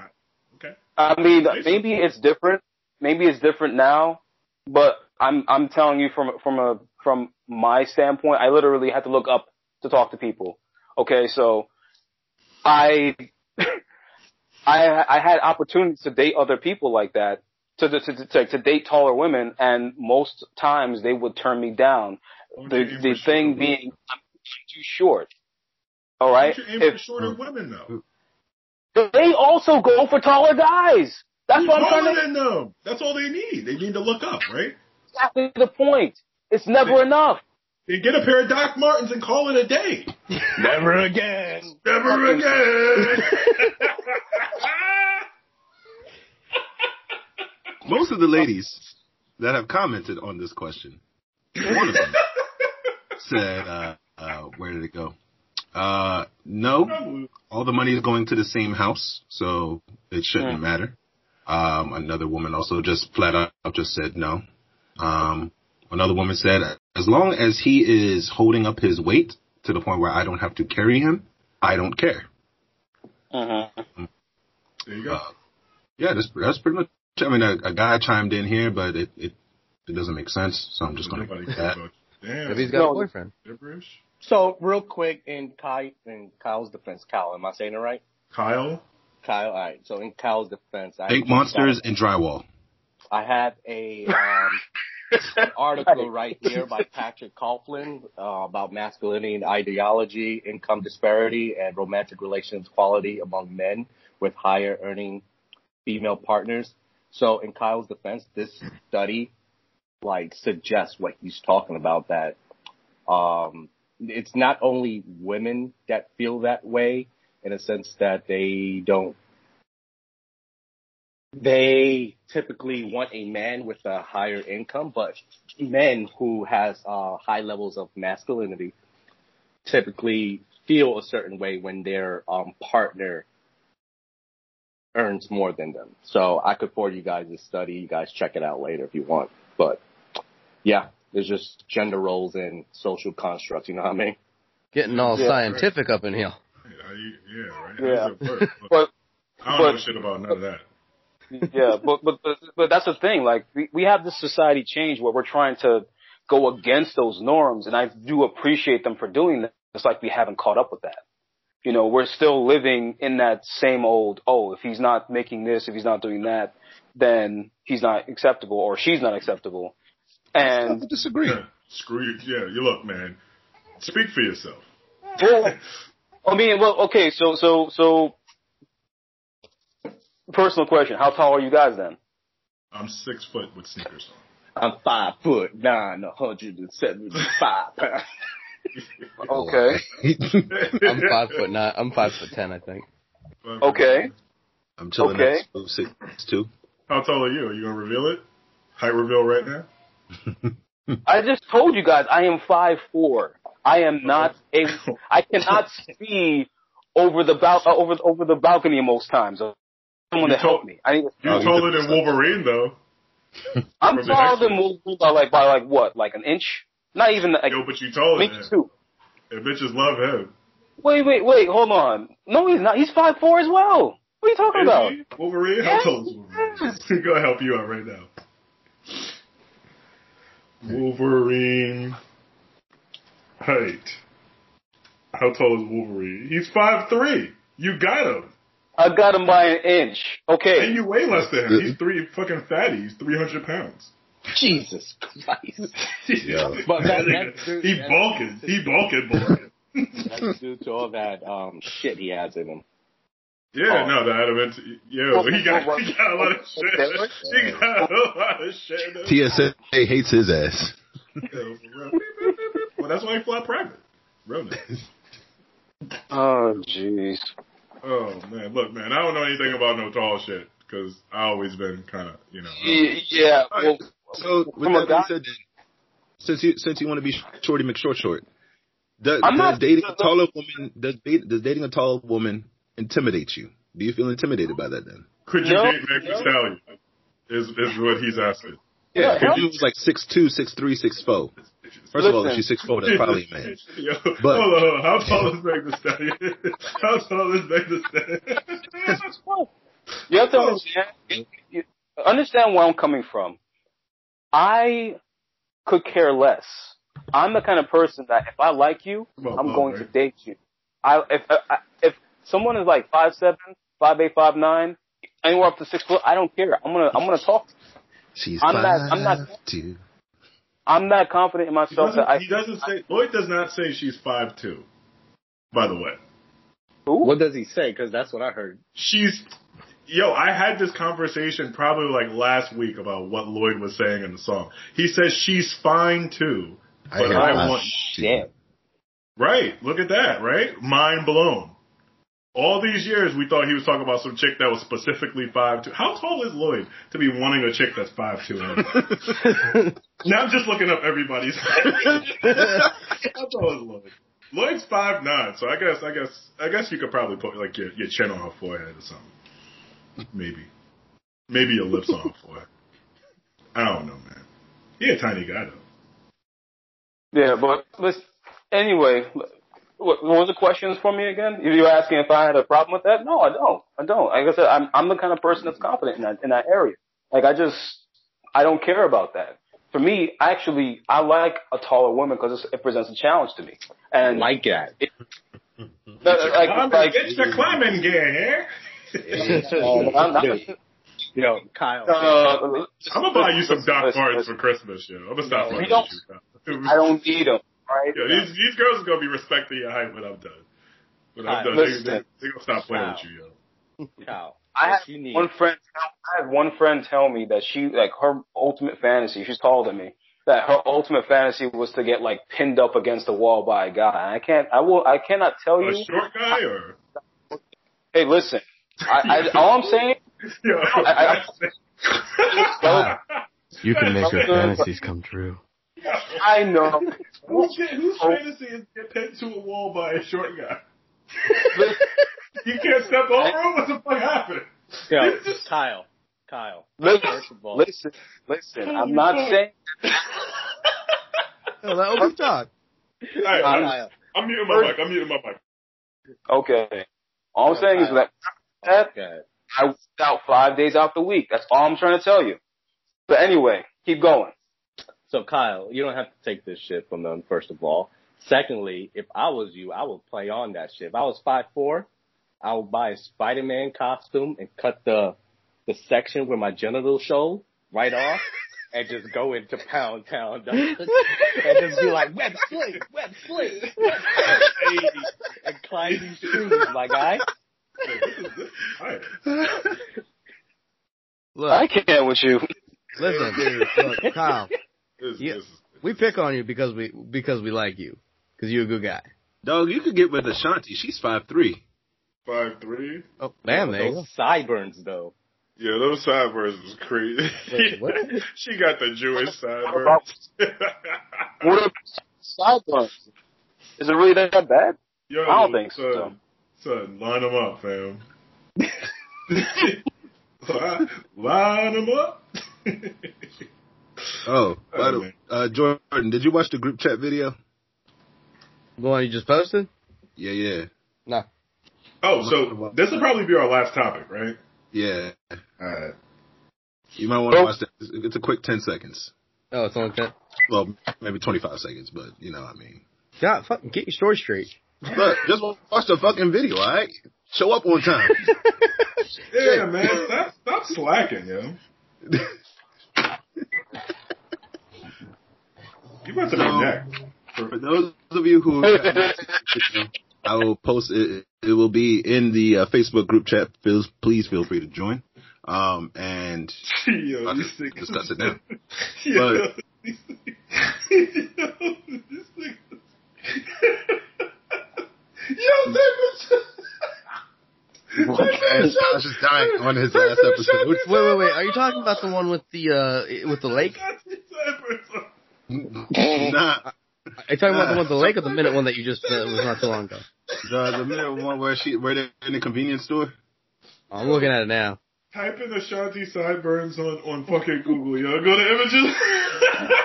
Okay. I mean, maybe it's different. Maybe it's different now, but I'm, I'm telling you from, from a, from my standpoint, I literally had to look up to talk to people. Okay. So I, I, I had opportunities to date other people like that, to, to, to, to, to date taller women, and most times they would turn me down. Why The, the thing shorter being, I'm too short. Alright? don't you aim for If, shorter women though? they also go for taller guys. That's what I'm taller trying to, than them. That's all they need. They need to look up, right? exactly the point. It's never enough. They get a pair of Doc Martens and call it a day. Never again. Never again. Most of the ladies that have commented on this question, one of them said, uh, uh, where did it go? Uh, no, all the money is going to the same house, so it shouldn't Hmm. matter. Um, another woman also just flat out just said no. Um, another woman said, as long as he is holding up his weight to the point where I don't have to carry him, I don't care. Mm-hmm. There you go. Uh, yeah, that's that's pretty much. I mean, a, a guy chimed in here, but it, it it doesn't make sense, so I'm just going to Nobody go with cares that. about Damn. If he's got No. a boyfriend. So real quick in Kai in Kyle's defense, Kyle, am I saying it right? Kyle. Kyle, all right. So in Kyle's defense, I Fake monsters and drywall. I have a um, an article right here by Patrick Coughlin uh, about masculinity and ideology, income disparity, and romantic relations quality among men with higher earning female partners. So in Kyle's defense, this study like suggests what he's talking about that um, it's not only women that feel that way in a sense that they don't they typically want a man with a higher income, but men who has uh, high levels of masculinity typically feel a certain way when their um, partner earns more than them. So I could forward you guys this study. You guys check it out later if you want. But yeah, there's just gender roles and social constructs. You know what I mean? Getting all Yeah. scientific up in here. Yeah, right. Yeah. How work? But I don't know shit about none of that. yeah, but, but but but that's the thing. Like we we have this society change where we're trying to go against those norms, and I do appreciate them for doing that. It's like we haven't caught up with that. You know, we're still living in that same old. Oh, if he's not making this, if he's not doing that, then he's not acceptable, or she's not acceptable. I And disagree. Yeah. Screw you. Yeah, you look, man. Speak for yourself. well, I mean, well, okay, so so so. Personal question: How tall are you guys then? I'm six foot with sneakers on. I'm five foot nine, 175 pounds. Okay. I'm five foot nine. I'm five foot ten, I think. Okay. I'm chilling Okay. at two six two. How tall are you? Are you gonna reveal it? Height reveal right now? I just told you guys I am five four. I am not a. I cannot see over the bal- uh, over over the balcony most times. Someone You to help told- me. I need. You're Oh, you taller than Wolverine, though. I'm From the taller X-Men. than Wolverine by like by like what? Like an inch? Not even like Yo, but you told me than him. two. And bitches love him. Wait, wait, wait. Hold on. No, he's not. He's five four as well. What are you talking Is about? he? Wolverine? How tall is Wolverine? yes. He's gonna help you out right now. Wolverine height. How tall is Wolverine? He's five three. You got him. I got him by an inch. Okay. And you weigh less than him. He's three fucking fatty. He's three hundred pounds. Jesus Christ. Yeah. But that- that's true. he That's- bulking. He bulking, bulking. That's due to all that um, shit he has in him. Yeah, Oh. no, the adamant. Yeah, he got he got a lot of shit. He got a lot of shit. in him. TSA hates his ass. Yeah, for real. Well, that's why he fly private. Real nice. Oh jeez. Oh man, look, man, I don't know anything about no tall shit because I always been kind of, you know. um, Yeah. Well, So with From that being said, then, since you since you want to be Shorty McShort Short, does, I'm does not- dating a taller woman does, does dating a tall woman intimidate you? Do you feel intimidated by that then? Could you No, date Meg Thee. Stallion? Is is what he's asking. Yeah, If you was like six two, six three, six four. First of all, if Listen. she's six four, that's probably a man. Yo, But- hold on, hold on. how tall is Meg Thee Stallion? how tall is Meg Thee Stallion? You have to understand. you- you- Understand where I'm coming from. I could care less. I'm the kind of person that if I like you, Come on, I'm Bob, going to date you. I if uh, I, if someone is like five seven, five eight, five nine, anywhere up to six foot, I don't care. I'm gonna I'm gonna talk. She's I'm five not- I'm not- two. I'm that confident in He myself doesn't, that I. he doesn't say. Lloyd does not say she's five two. By the way, Who? What does he say? Because that's what I heard. she's. Yo, I had this conversation probably like last week about what Lloyd was saying in the song. He says she's fine too, I but hear I want. Damn. Right. Look at that, right? Mind blown. All these years we thought he was talking about some chick that was specifically five two. How tall is Lloyd to be wanting a chick that's five two? now I'm just looking up everybody's. How tall is Lloyd? Lloyd's five nine, so I guess I guess I guess you could probably put like your, your chin on her forehead or something. Maybe. Maybe your lips on her forehead. I don't know, man. He a tiny guy though. Yeah, but listen, anyway, what, what was the questions for me again? You were asking if I had a problem with that? No, I don't. I don't. Like I said, I'm, I'm the kind of person that's confident in that, in that area. Like I just, I don't care about that. For me, actually, I like a taller woman because it presents a challenge to me. And like that. It's like, Climbing, like, get your climbing gear here. I'm Yo, Kyle. uh, I'm gonna buy you some Doc listen, Martens for Christmas, yo. I'm gonna stop We with you. I don't need them. Right? Yo, these, these girls are gonna be respecting your height when I'm done. When I'm Alright, done, they, listen. they, they gonna stop playing Wow. with you, yo. Kyle. I what had you need. one friend. I had one friend tell me that she like her ultimate fantasy. She's taller than me. That her ultimate fantasy was to get like pinned up against the wall by a guy. I can't. I will. I cannot tell A you. short guy or Hey, listen. I, I all I'm saying. yo, I- Wow. You can make your fantasies come true. I know. whose, whose fantasy is to get pinned to a wall by a short guy? you can't step over him? What the fuck happened? Yo, Kyle. Kyle. Listen, First listen, listen. I'm not saying. Let Obi talk. Hey, I'm, Kyle. I'm muting my mic. I'm muting my mic. Okay. All I'm saying is that that Okay. I worked out five days out the week. That's all I'm trying to tell you. But anyway, keep going. So Kyle, you don't have to take this shit from them, first of all. Secondly, if I was you, I would play on that shit. If I was five four, I would buy a Spider Man costume and cut the the section where my genitals show right off and just go into Pound Town and just be like web slate, web slate, web slate, and climb these trees, my guy. Hi. Look, I can't with you. listen, look, Kyle. This, Yeah. this is, We pick on you because we because we like you because you're a good guy. Dog, you could get with Ashanti. She's five three. five three. Oh, man, there go. Those sideburns though. Yeah, those sideburns is crazy. Wait, what? she got the Jewish sideburns. What are sideburns? Is it really that bad? Yo, I don't think so. Son, Son, line them up, fam. line, line them up. Oh, by Oh, the, man. uh, Jordan, did you watch the group chat video? The one you just posted? Yeah, yeah, Nah. oh, so this will probably be our last topic, right? yeah. Alright. You might want to Oh. watch that. It's, it's a quick ten seconds. Oh, it's only that. Well, maybe twenty five seconds, but you know what I mean. God, fucking get your story straight. Look, just watch the fucking video, alright? Show up on time. Yeah, man. Stop, stop slacking, yo. You about to be So- next. For those of you who, I will post it. It will be in the uh, Facebook group chat. Please, please feel free to join. Um, and Yo, Fuck these it. niggas- Discuss it now. Yo, But- these niggas- Yo, this nigga- Yo, David. and Josh is dying on his last episode. wait, wait, wait. Are you talking about the one with the uh with the lake? nah, Are you talking about the one with the lake or the minute one that you just uh, was not too long ago? the the minute one where she where they're in the convenience store. I'm looking at it now. Type in Ashanti sideburns on, on fucking Google, yo. Go to images.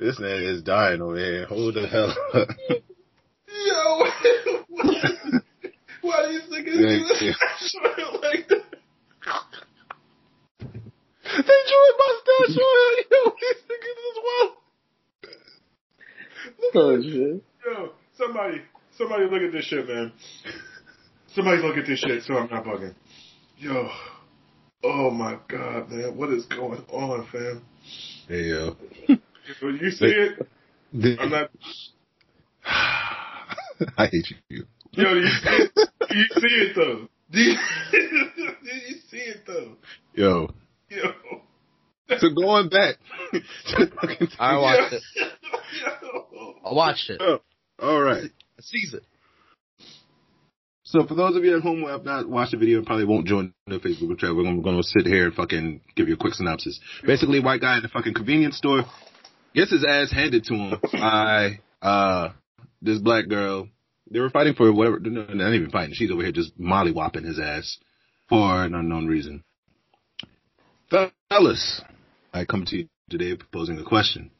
This man is dying over here. Hold the hell up. yo, why do you think it's Yeah, like that? they drew a mustache on it. Yo, these niggas is wild. Oh shit. Yo, somebody, somebody look at this shit, man. Somebody look at this shit so I'm not bugging. Yo, oh my god, man, what is going on, fam? Hey yo. Yo, you see it? I'm not. I hate you. Yo, you see it? You see it though? Do you, do you see it though? Yo. Yo. So going back. I watched it. Yo. I watched it. Oh, all right. I sees it. So for those of you at home who have not watched the video and probably won't join the Facebook group chat, we're gonna, sit here and fucking give you a quick synopsis. Basically, white guy in the fucking convenience store gets his ass handed to him by uh this black girl. They were fighting for whatever. No, they're not even fighting. She's over here just mollywhopping his ass for an unknown reason. Fellas, I come to you today proposing a question.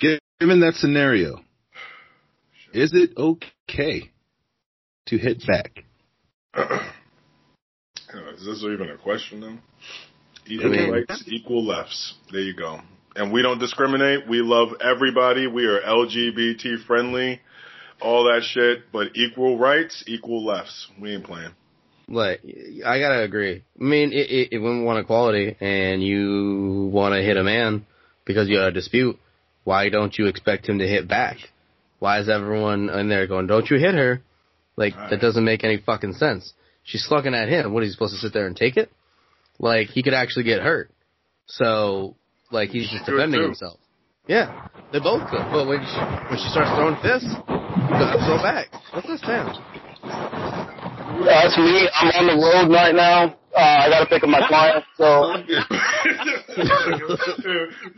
Given that scenario, is it okay to hit back? Uh, Is this even a question though? Equal I mean- rights, equal lefts. There you go. And we don't discriminate. We love everybody. We are LGBT friendly, all that shit. But equal rights, equal lefts. We ain't playing. Like, I gotta agree. I mean, i- i- if women want equality and you want to hit a man because you had a dispute, why don't you expect him to hit back? Why is everyone in there going, don't you hit her? Like, Right. that doesn't make any fucking sense. She's slugging at him. What, is he supposed to sit there and take it? Like, he could actually get hurt. So, like, he's just defending himself. Yeah, they both could. But when she, when she starts throwing fists, you gotta throw back. What's this sound? That's me. I'm on the road right now. Uh, I gotta pick up my client, so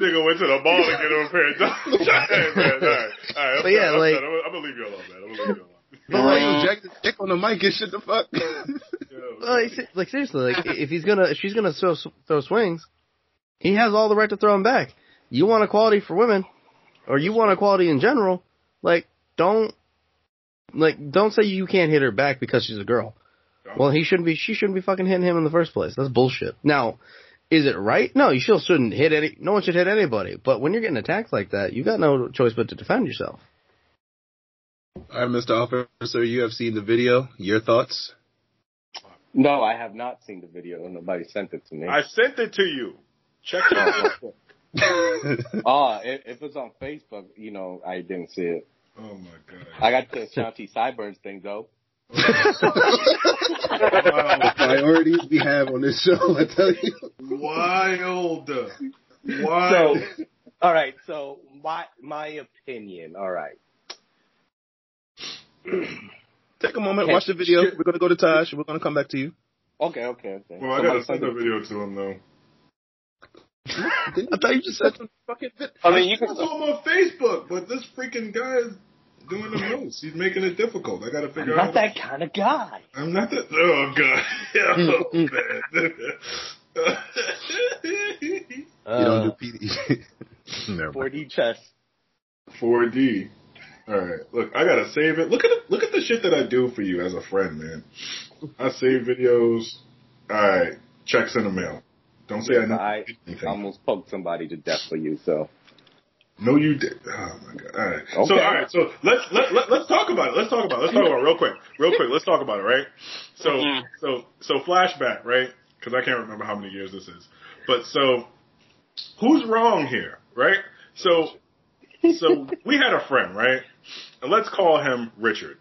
Nigga went to the mall to get him a pair of Jordans. hey, man, all right. All right, I'm, But yeah, I'm, like- done. I'm, I'm gonna leave you alone, man. I'm gonna leave you alone. But why you jack the dick on the mic and shit the fuck? Yo, Like, like seriously, like if he's gonna, if she's gonna throw throw swings, he has all the right to throw them back. You want equality for women, or you want equality in general, like don't, like don't say you can't hit her back because she's a girl. Well, he shouldn't be. She shouldn't be fucking hitting him in the first place. That's bullshit. Now, is it right? No, you still shouldn't hit any. No one should hit anybody. But when you're getting attacked like that, you got no choice but to defend yourself. All right, Mr. Officer, you have seen the video. Your thoughts? No, I have not seen the video. Nobody sent it to me. I sent it to you. Check your Facebook. Oh, Oh, if, if it's on Facebook, you know, I didn't see it. Oh my god. I got the Shanti Sideburns thing though. wow, Priorities we have on this show, I tell you. Wild. So, Wild. all right. So my my opinion. All right. Take a moment, Okay. watch the video. We're gonna go to Taj. We're gonna come back to you. Okay. Okay. Okay. well, I So gotta send the video to him though. I thought you just said some fucking bit. I mean, you It's can. on my Facebook, but this freaking guy is doing the most. He's making it difficult. I gotta figure I'm not out. that kind of guy. I'm not that. Oh god. Oh, man. You Uh, don't do PD. Never 4D chess. 4D. All right, look, I gotta save it. Look at it, look at the shit that I do for you as a friend, man. I save videos. All right, checks in the mail. Don't say I I almost poked somebody to death for you. So No, you did. Oh my god. All right. So all right. So let's let, let let's talk about it. Let's talk about it. Let's talk about it real quick. Real quick. Let's talk about it. Right. So Mhm. so so flashback. Right. Because I can't remember how many years this is. But so who's wrong here? Right. So so we had a friend. Right. And let's call him Richard.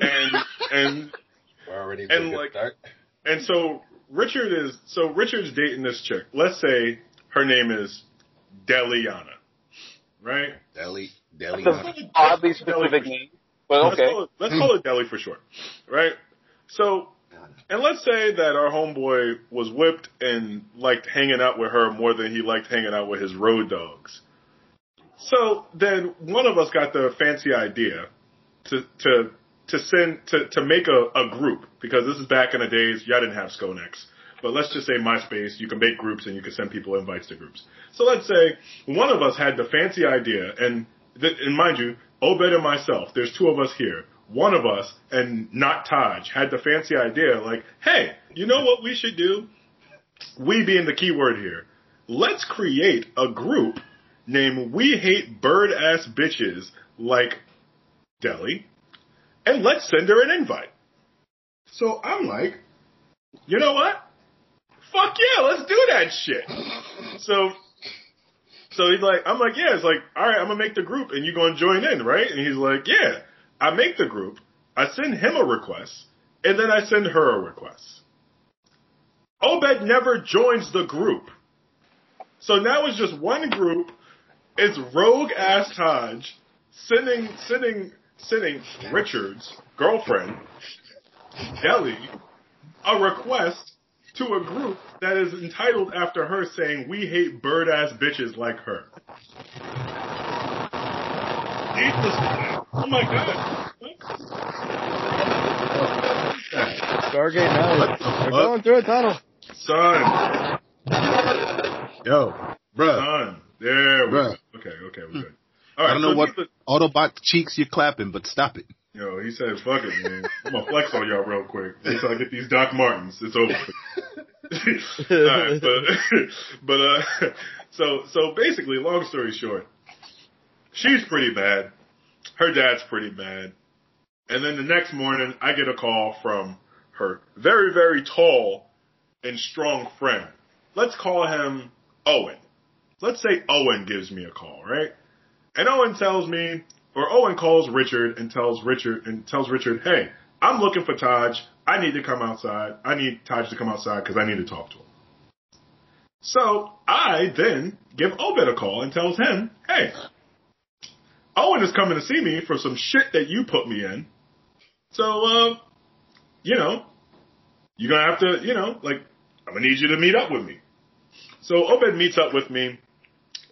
And and We're already And, like- start. and so Richard is so Richard's dating this chick. Let's say her name is Deliana. Right. Deli, Deli. That's an oddly specific name, but Let's okay. call it, let's call it Deli for short, right? So, and let's say that our homeboy was whipped and liked hanging out with her more than he liked hanging out with his road dogs. So then one of us got the fancy idea to to to send to to make a, a group because this is back in the days y'all didn't have Skonex. But let's just say MySpace, you can make groups and you can send people invites to groups. So let's say one of us had the fancy idea, and, th- and mind you, Obed and myself, there's two of us here. One of us, and not Taj, had the fancy idea like, hey, you know what we should do? We being the key word here. Let's create a group named We Hate Bird Ass Bitches like Deli, and let's send her an invite. So I'm like, you know what? Fuck yeah, let's do that shit. So, so he's like, I'm like, yeah, it's like, all right, I'm gonna make the group and you're gonna join in, right? And he's like, yeah. I make the group, I send him a request, and then I send her a request. Obed never joins the group. So now it's just one group. It's rogue ass Taj sending, sending, sending Richard's girlfriend, Deli, a request to a group that is entitled after her saying, we hate bird ass bitches like her. Needless, oh my god. Stargate now. They're going through a tunnel. Son. Yo, bruh. Done. There we Bruh. go. Okay, okay, we're hmm. good. Right, I don't know so what needless- Autobot cheeks you're clapping, but stop it. Yo, he said, "Fuck it, man. I'm gonna flex on y'all real quick until I get these Doc Martens. It's over." Right, but but uh, so so basically, long story short, she's pretty bad. Her dad's pretty bad, and then the next morning, I get a call from her very very tall and strong friend. Let's call him Owen. Let's say Owen gives me a call, right? And Owen tells me, or Owen calls Richard and tells Richard and tells Richard, "Hey, I'm looking for Taj. I need to come outside. I need Taj to come outside because I need to talk to him." So I then give Obed a call and tells him, "Hey, Owen is coming to see me for some shit that you put me in. So, uh, you know, you're gonna have to, you know, like, I'm gonna need you to meet up with me." So Obed meets up with me,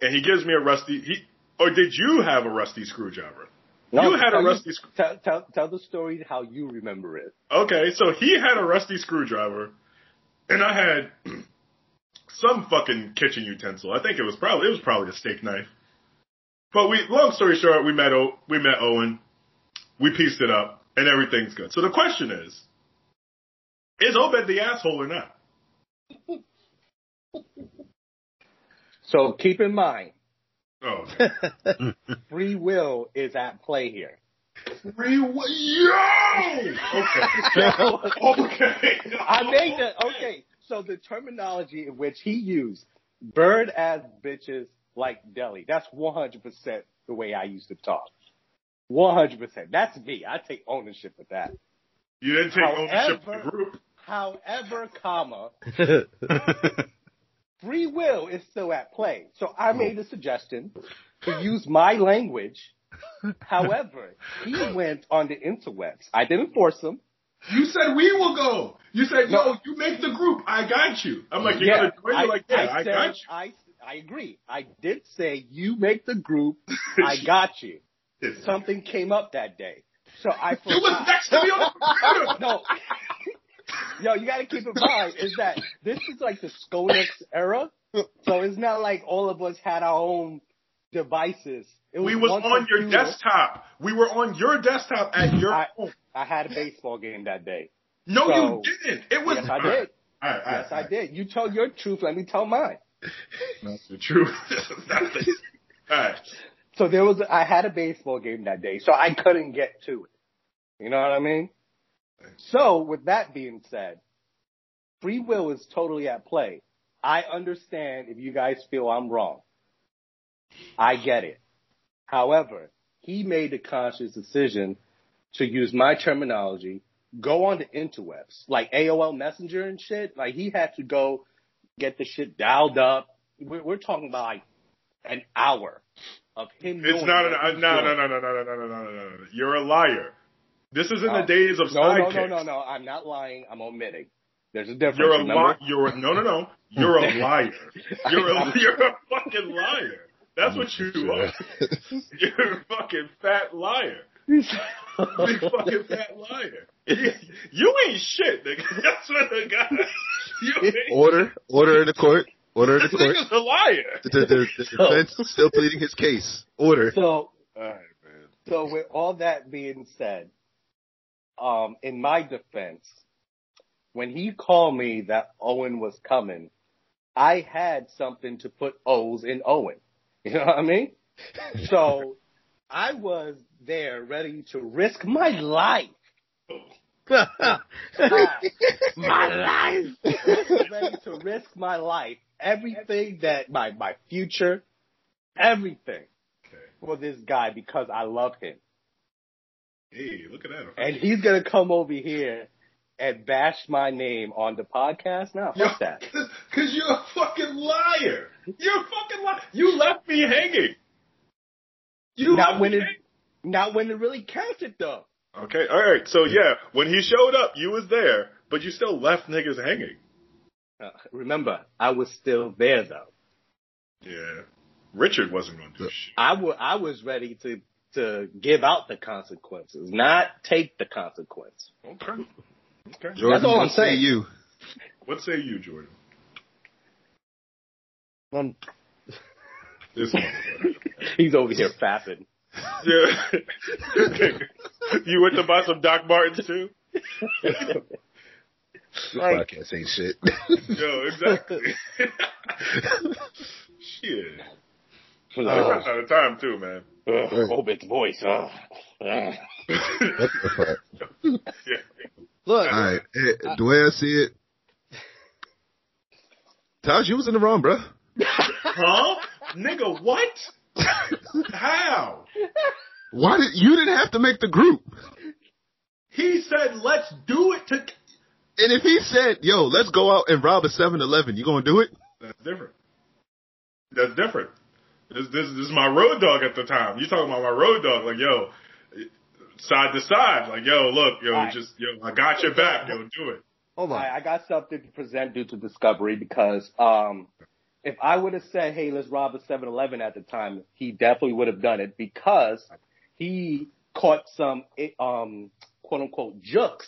and he gives me a rusty. He or did you have a rusty screwdriver? You had a rusty sc- Tell, tell, tell the story how you remember it. Okay, so he had a rusty screwdriver, and I had some fucking kitchen utensil. I think it was probably it was probably a steak knife. But we, long story short, we met o, we met Owen, we pieced it up, and everything's good. So the question is, is Obed the asshole or not? So keep in mind, Oh, free will is at play here. free will, yo! Okay, okay. I made the okay. So the terminology in which he used, bird ass bitches like deli. That's one hundred percent the way I used to talk. One hundred percent. That's me. I take ownership of that. You didn't take ownership of the group. However, comma, free will is still at play. So I mm-hmm. made a suggestion to use my language. However, he went on the interwebs. I didn't force him. You said we will go. You said, No. yo, you make the group. I got you. I'm like, you're Yeah, gonna join? You're like, yeah, I, said, got you. I, I agree. I did say you make the group. I got you. Something came up that day, so I forgot. You was next to me on the computer. no. Yo, you gotta keep in mind is that this is like the SCONUX era, so it's not like all of us had our own devices. It We was on your desktop. We were on your desktop at your I- home. I had a baseball game that day. No, so- you didn't. It was. Yes, I did. All right, all right, Yes, I did. You tell your truth. Let me tell mine. That's the truth. That's the- all right. So there was, I had a baseball game that day, so I couldn't get to it. You know what I mean? So with that being said, free will is totally at play. I understand if you guys feel I'm wrong. I get it. However, he made a conscious decision to use my terminology, go on the interwebs, like AOL Messenger and shit. Like he had to go get the shit dialed up. We're, we're talking about like an hour of him. It's not an. uh, no, no, no, no, no, no, no, no, no, no. You're a liar. This is in the Oh. days of No, no, sidekicks. no, no, no. I'm not lying. I'm omitting. There's a difference. You're a liar. You're a, no, no, no. You're a liar. You're a you're a fucking liar. That's what you are. You're a fucking fat liar. Big fucking fat liar. You, you ain't shit, nigga. That's what the guy. You ain't. Order, order in the court, order in the This court. nigga's a liar. The, the, the, the defense still pleading his case. Order. So, All right, man. so with all that being said, um, in my defense, when he called me that Owen was coming, I had something to put O's in Owen. You know what I mean? So I was there ready to risk my life. my life. Ready to risk my life. Everything that my my future, everything Okay. for this guy because I love him. Hey, look at that. And he's gonna come over here and bash my name on the podcast. Now, fuck that. Cause you're a fucking liar. You're a fucking liar. You left me hanging. You Not when it, hanging. not when it really counted though. Okay, all right. So yeah, when he showed up, you was there, but you still left niggas hanging. Uh, remember, I was still there though. Yeah, Richard wasn't going to do shit. I wa- I was ready to to give out the consequences, not take the consequence. Okay. Okay. Jordan, That's all I'm what say saying. you? What say you, Jordan? Um, This motherfucker. He's over here fapping. Yeah. you went to buy some Doc Martens too? This podcast ain't shit. Yo, exactly. Shit. Was I like, out of time too, man. Ugh, Obed's voice. Ugh. Ugh. What the fuck? Yeah. look, All right, hey, the way I see it, Taj, you was in the wrong, bro. Huh? Nigga, what? How? Why did you didn't have to make the group? He said, let's do it to. And if he said, "Yo, let's go out and rob a 7-Eleven," you gonna do it? That's different. That's different. This, this, this is my road dog at the time. You talking about my road dog? Like, yo, side to side. Like, yo, look, yo, Alright. just, yo, I got your back. Yo, do it. hold on. I, I got something to present due to Discovery because um, if I would have said, "Hey, let's rob a 7-Eleven" at the time, he definitely would have done it because he caught some um, quote unquote jokes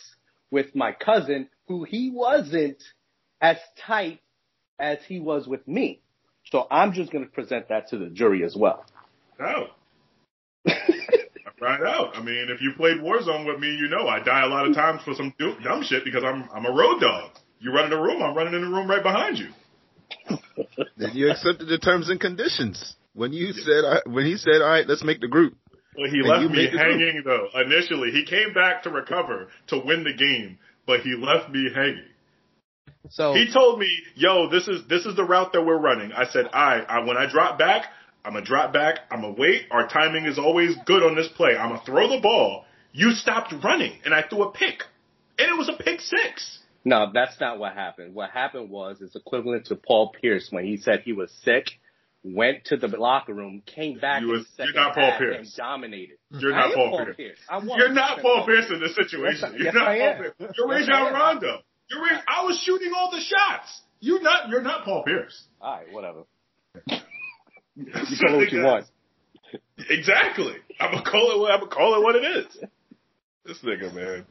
with my cousin, who he wasn't as tight as he was with me. So I'm just going to present that to the jury as well. No. Oh. Right out. I mean, if you played Warzone with me, you know I die a lot of times for some dumb shit because I'm I'm a road dog. You run in the room, I'm running in the room right behind you. Then you accepted the terms and conditions when you said, I, when he said, "All right, let's make the group." Well, he And left me made the group. hanging though. Initially, he came back to recover to win the game, but he left me hanging. So He told me, "Yo, this is this is the route that we're running." I said, "I, I when I drop back, I'm gonna drop back. I'm gonna wait. Our timing is always good on this play. I'm gonna throw the ball. You stopped running, and I threw a pick, and it was a pick six. No, that's not what happened. What happened was it's equivalent to Paul Pierce when he said he was sick, went to the locker room, came back you was, you're not Paul Pierce. and dominated. You're not am Paul, Pierce. I want You're not Paul Pierce in this situation. Yes, you're yes, not I Paul am. Pierce. You're Yes, Rajon I. Rondo. You're Ray, I was shooting all the shots. You're not. You're not Paul Pierce. All right, whatever. You call it what you want. Exactly. I'm gonna call it. what- I'm gonna call it what it is. This nigga, man.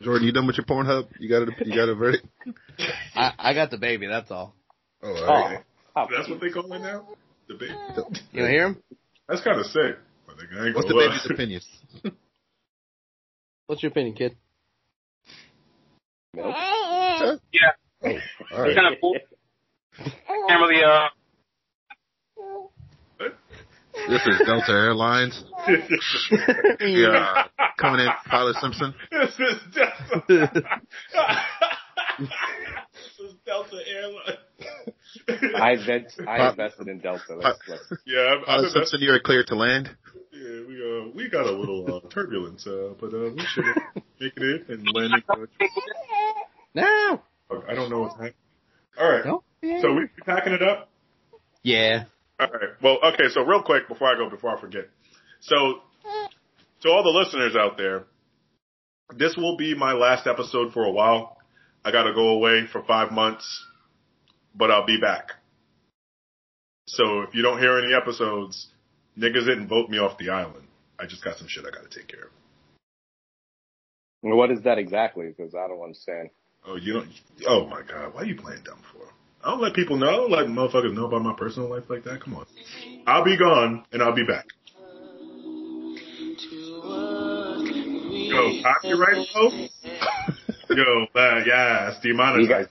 Jordan, you done with your Pornhub? You got it? You got a verdict? I, I got the baby. That's all. Oh, oh. all Oh, That's what they call it now. The baby. You don't hear him? That's kind of sick. My nigga, What's the lie. baby's opinion? What's your opinion, kid? Nope. Oh, all right. kind of cool. Can't really, uh, This is Delta Airlines. Yeah, coming in, Pilot Simpson. this is Delta. this is Delta Airlines. I invent, I Pop- invested in Delta. Let's, let's, yeah, I'm, I'm Pilot Simpson, you're clear to land. Yeah, we uh we got a little uh, turbulence, uh, but uh, we should make it in and landing. No. I don't know what's happening. All right, No. so we packing it up. Yeah. All right. Well, okay. So real quick before I go, before I forget. So to all the listeners out there, this will be my last episode for a while. I got to go away for five months, but I'll be back. So if you don't hear any episodes, niggas didn't vote me off the island. I just got some shit I got to take care of. what is that exactly? Because I don't understand. Oh, you don't. Oh my god, why are you playing dumb for? I don't let people know. I don't let motherfuckers know about my personal life like that. Come on. I'll be gone and I'll be back. Yo, copyright though? Yo, uh, yes, demonetized.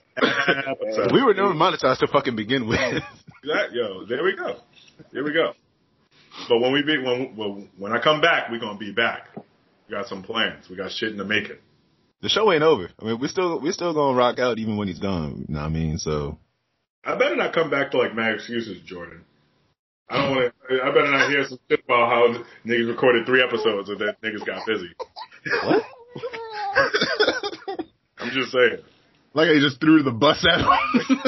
We were never monetized to fucking begin with. That, yo, there we go. There we go. But when we be when when, when I come back, we gonna be back. We got some plans. We got shit in the making. The show ain't over. I mean, we're still we're still gonna rock out even when he's gone. You know what I mean? So I better not come back to like mad excuses, Jordan. I don't want to. I better not hear some shit about how niggas recorded three episodes and then niggas got busy. what? I'm just saying. like I just threw the bus at him.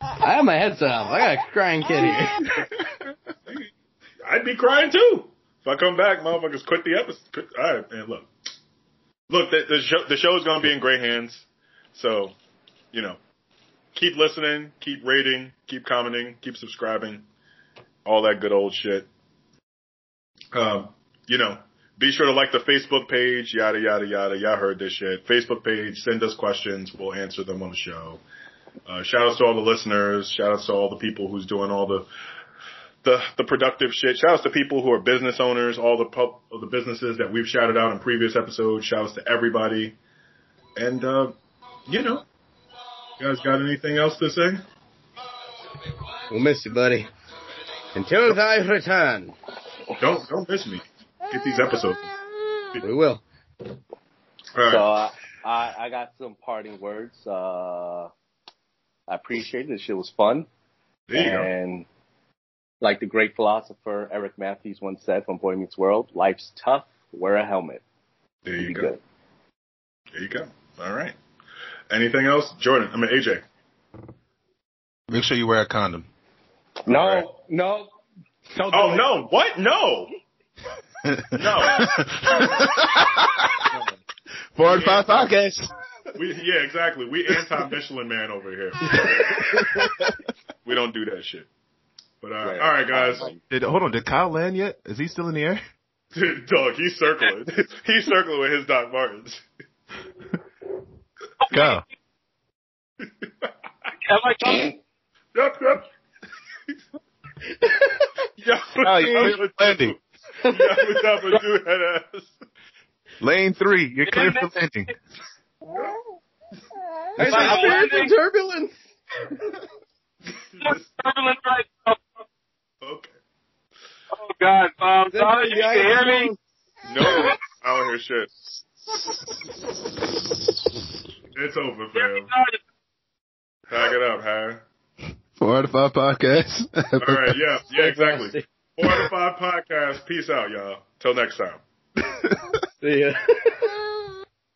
I have my headset off. I got a crying kid here. I'd be crying too if I come back. Motherfuckers quit the episode. All right, man. Look, look. The, the show the show is gonna be in great hands. So, you know, keep listening, keep rating, keep commenting, keep subscribing, all that good old shit. Um, you know, be sure to like the Facebook page, yada yada yada. Y'all heard this shit. Facebook page. Send us questions. We'll answer them on the show. Uh, shout outs to all the listeners. Shout outs to all the people who's doing all the the the productive shit. Shout outs to people who are business owners, all the pub, all the businesses that we've shouted out in previous episodes. Shout outs to everybody. And uh, you know, you guys got anything else to say? We'll miss you, buddy. Until thy return, Don't don't miss me. Get these episodes. we will. All So uh, I I got some parting words. Uh, I appreciate it. This shit was fun. There you go. And like the great philosopher Eric Matthews once said from Boy Meets World, life's tough. Wear a helmet. There Be you go. good. There you go. All right. Anything else, Jordan? I mean AJ. Make sure you wear a condom. No, Alright. no. Don't Oh it. no! What? No! No. Four and five podcasts. We, yeah, exactly. We anti Michelin man over here. we don't do that shit. But uh, Right. all right, guys. Did, hold on, did Kyle land yet? Is he still in the air? Dog, he's circling. he's circling with his Doc Martens. Kyle. Am I coming? Yep, yep. Yo, Kyle, you clear for landing. Yo, Dabba do that ass. Lane three, you're clear for landing. I experienced turbulence. Turbulent right now. Okay. Oh God, um, sorry, you can hear me? No, I don't hear shit. It's over, fam. Pack it up, Harry. Four out of five podcasts. All right, yeah, yeah, exactly. Four out of five podcasts. Peace out, y'all. Till next time. See ya.